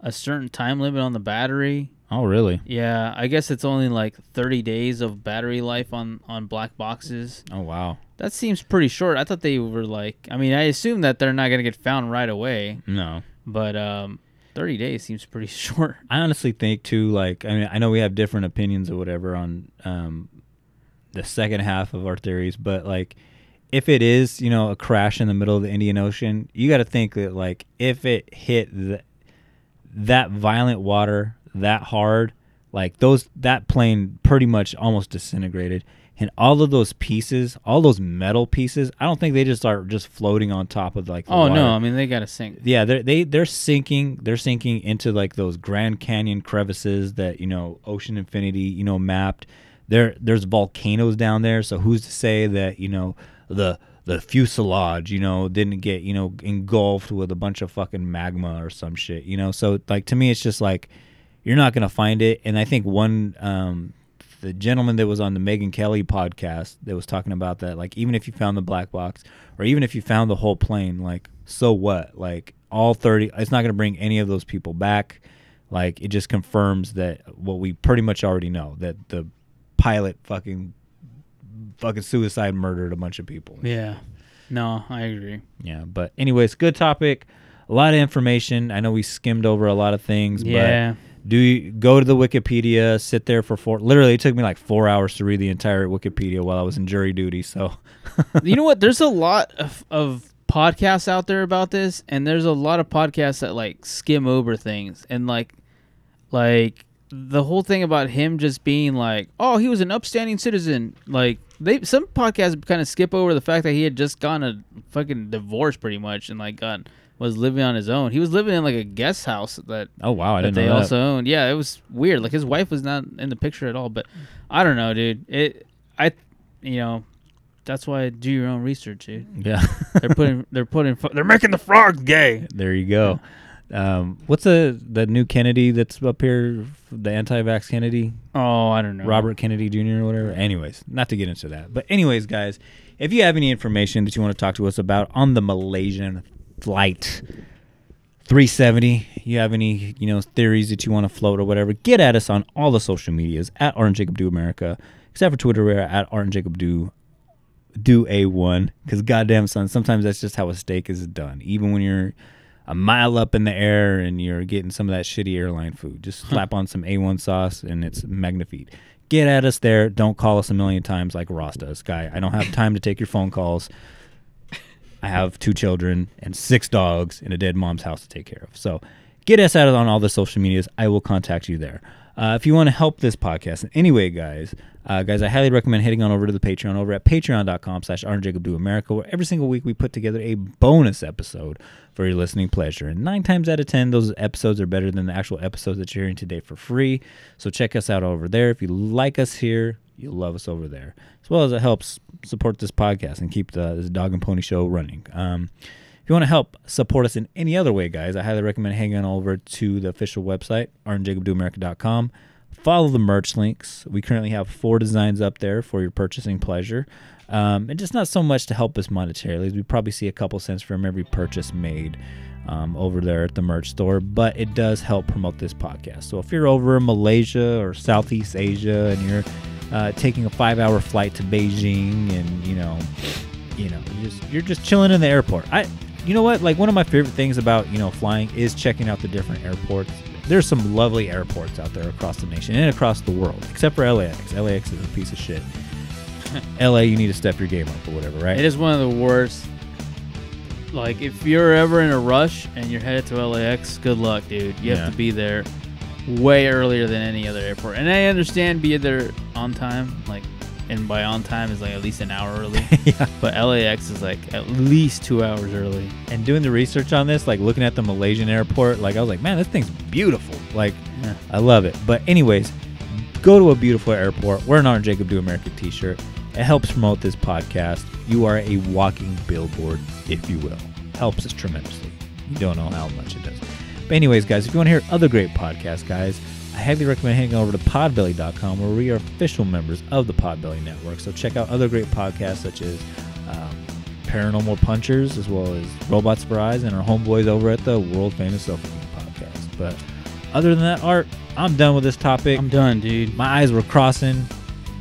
U: a certain time limit on the battery.
T: Oh really?
U: Yeah, I guess it's only like 30 days of battery life on on black boxes.
T: Oh wow.
U: That seems pretty short. I thought they were like I mean, I assume that they're not going to get found right away.
T: No.
U: But um 30 days seems pretty [laughs] short.
T: I honestly think too, like I mean, I know we have different opinions or whatever on um, the second half of our theories, but like if it is, you know, a crash in the middle of the Indian Ocean, you got to think that like if it hit th- that violent water that hard, like those that plane pretty much almost disintegrated. And all of those pieces, all those metal pieces, I don't think they just are just floating on top of like. The
U: Oh
T: water.
U: no, I mean they got to sink.
T: Yeah, they're they they're sinking. They're sinking into like those Grand Canyon crevices that you know Ocean Infinity you know mapped. There there's volcanoes down there, so who's to say that you know the the fuselage, you know, didn't get you know engulfed with a bunch of fucking magma or some shit, you know. So like to me, it's just like you're not gonna find it. And I think one um, the gentleman that was on the Megyn Kelly podcast that was talking about that, like even if you found the black box or even if you found the whole plane, like so what? Like all thirty, it's not gonna bring any of those people back. Like it just confirms that what we pretty much already know that the pilot fucking fucking suicide murdered a bunch of people.
U: Yeah. No, I agree.
T: Yeah, but anyways, good topic. A lot of information. I know we skimmed over a lot of things,
U: Yeah.
T: but do you go to the Wikipedia, sit there for four literally it took me like 4 hours to read the entire Wikipedia while I was in jury duty, so [laughs]
U: you know what? There's a lot of, of podcasts out there about this, and there's a lot of podcasts that like skim over things, and like, like the whole thing about him just being like, oh, he was an upstanding citizen. Like they, some podcasts kind of skip over the fact that he had just gotten a fucking divorce, pretty much, and like got was living on his own. He was living in like a guest house that.
T: Oh wow, I
U: that
T: didn't
U: they
T: know that.
U: They also owned. Yeah, it was weird. Like his wife was not in the picture at all. But I don't know, dude. It, I, you know, that's why do your own research, dude.
T: Yeah.
U: they're putting [laughs] they're putting they're making the frogs gay.
T: there you go. Um, what's the the new Kennedy that's up here? The anti-vax Kennedy.
U: Oh, I don't know.
T: Robert Kennedy Jr. or whatever. Anyways, not to get into that, but anyways, guys, if you have any information that you want to talk to us about on the Malaysian flight 370, you have any you know theories that you want to float or whatever, get at us on all the social medias at Art and Jacob Do America, except for Twitter, we're at Art and Jacob Do do a one because goddamn son sometimes that's just how a steak is done. Even when you're a mile up in the air and you're getting some of that shitty airline food just slap on some a1 sauce and it's magnifique get at us there. Don't call us a million times like ross does guy. I don't have time to take your phone calls i have two children and six dogs and a dead mom's house to take care of so get us out on all the social medias i will contact you there uh, if you want to help this podcast in any way, guys, uh, guys, I highly recommend heading on over to the Patreon over at patreon.com slash America, where every single week we put together a bonus episode for your listening pleasure. And nine times out of ten, those episodes are better than the actual episodes that you're hearing today for free. So check us out over there. If you like us here, you'll love us over there. As well as it helps support this podcast and keep the this dog and pony show running. Um, if you want to help support us in any other way, guys, I highly recommend hanging on over to the official website, artandjacobdoamerica.com. Follow the merch links. We currently have four designs up there for your purchasing pleasure. Um, and just not so much to help us monetarily. We probably see a couple cents from every purchase made um, over there at the merch store, but it does help promote this podcast. So if you're over in Malaysia or Southeast Asia and you're uh, taking a five-hour flight to Beijing, and you know, you know, you're just, you're just chilling in the airport. I, you know what? Like one of my favorite things about you know flying is checking out the different airports. There's some lovely airports out there across the nation and across the world, except for LAX. LAX is a piece of shit. [laughs] LA, you need to step your game up or whatever, right?
U: It is one of the worst. Like if you're ever in a rush and you're headed to LAX, good luck, dude. You
T: Yeah.
U: have to be there way earlier than any other airport. And I understand be there on time, like and by on time is like at least an hour early. [laughs]
T: yeah.
U: But LAX is like at least two hours early.
T: And doing the research on this, like looking at the Malaysian airport, like I was like, man, this thing's beautiful. Like,
U: Yeah.
T: I love it. But anyways, go to a beautiful airport. Wear an Art Jacob Do America t-shirt. It helps promote this podcast. You are a walking billboard, if you will. Helps us tremendously. You don't know how much it does. But anyways, guys, if you want to hear other great podcasts, guys, I highly recommend heading over to podbelly.com where we are official members of the Podbelly Network. So check out other great podcasts such as um, Paranormal Punchers, as well as Robots for Eyes, and our homeboys over at the world famous Selfie podcast. But other than that, Art, I'm done with this topic.
U: I'm done, dude.
T: My eyes were crossing,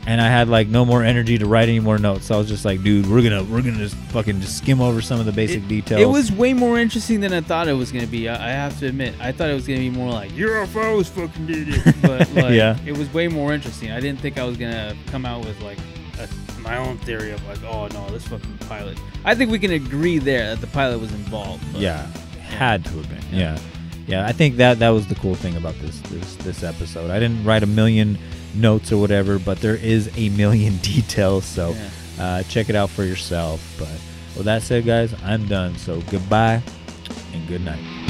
T: and I had like no more energy to write any more notes. So I was just like, dude, we're gonna we're gonna just fucking just skim over some of the basic details.
U: It was way more interesting than I thought it was gonna be. I, I have to admit, I thought it was gonna be more like UFOs fucking did it, [laughs] but like,
T: Yeah.
U: it was way more interesting. I didn't think I was gonna come out with like a, my own theory of like, oh no, this fucking pilot. I think we can agree there that the pilot was involved. but-
T: yeah, had to have been. Yeah. yeah, I think that that was the cool thing about this this this episode. I didn't write a million notes or whatever, but there is a million [laughs] details. So uh, check it out for yourself. But with that said, guys, I'm done. So goodbye and good night.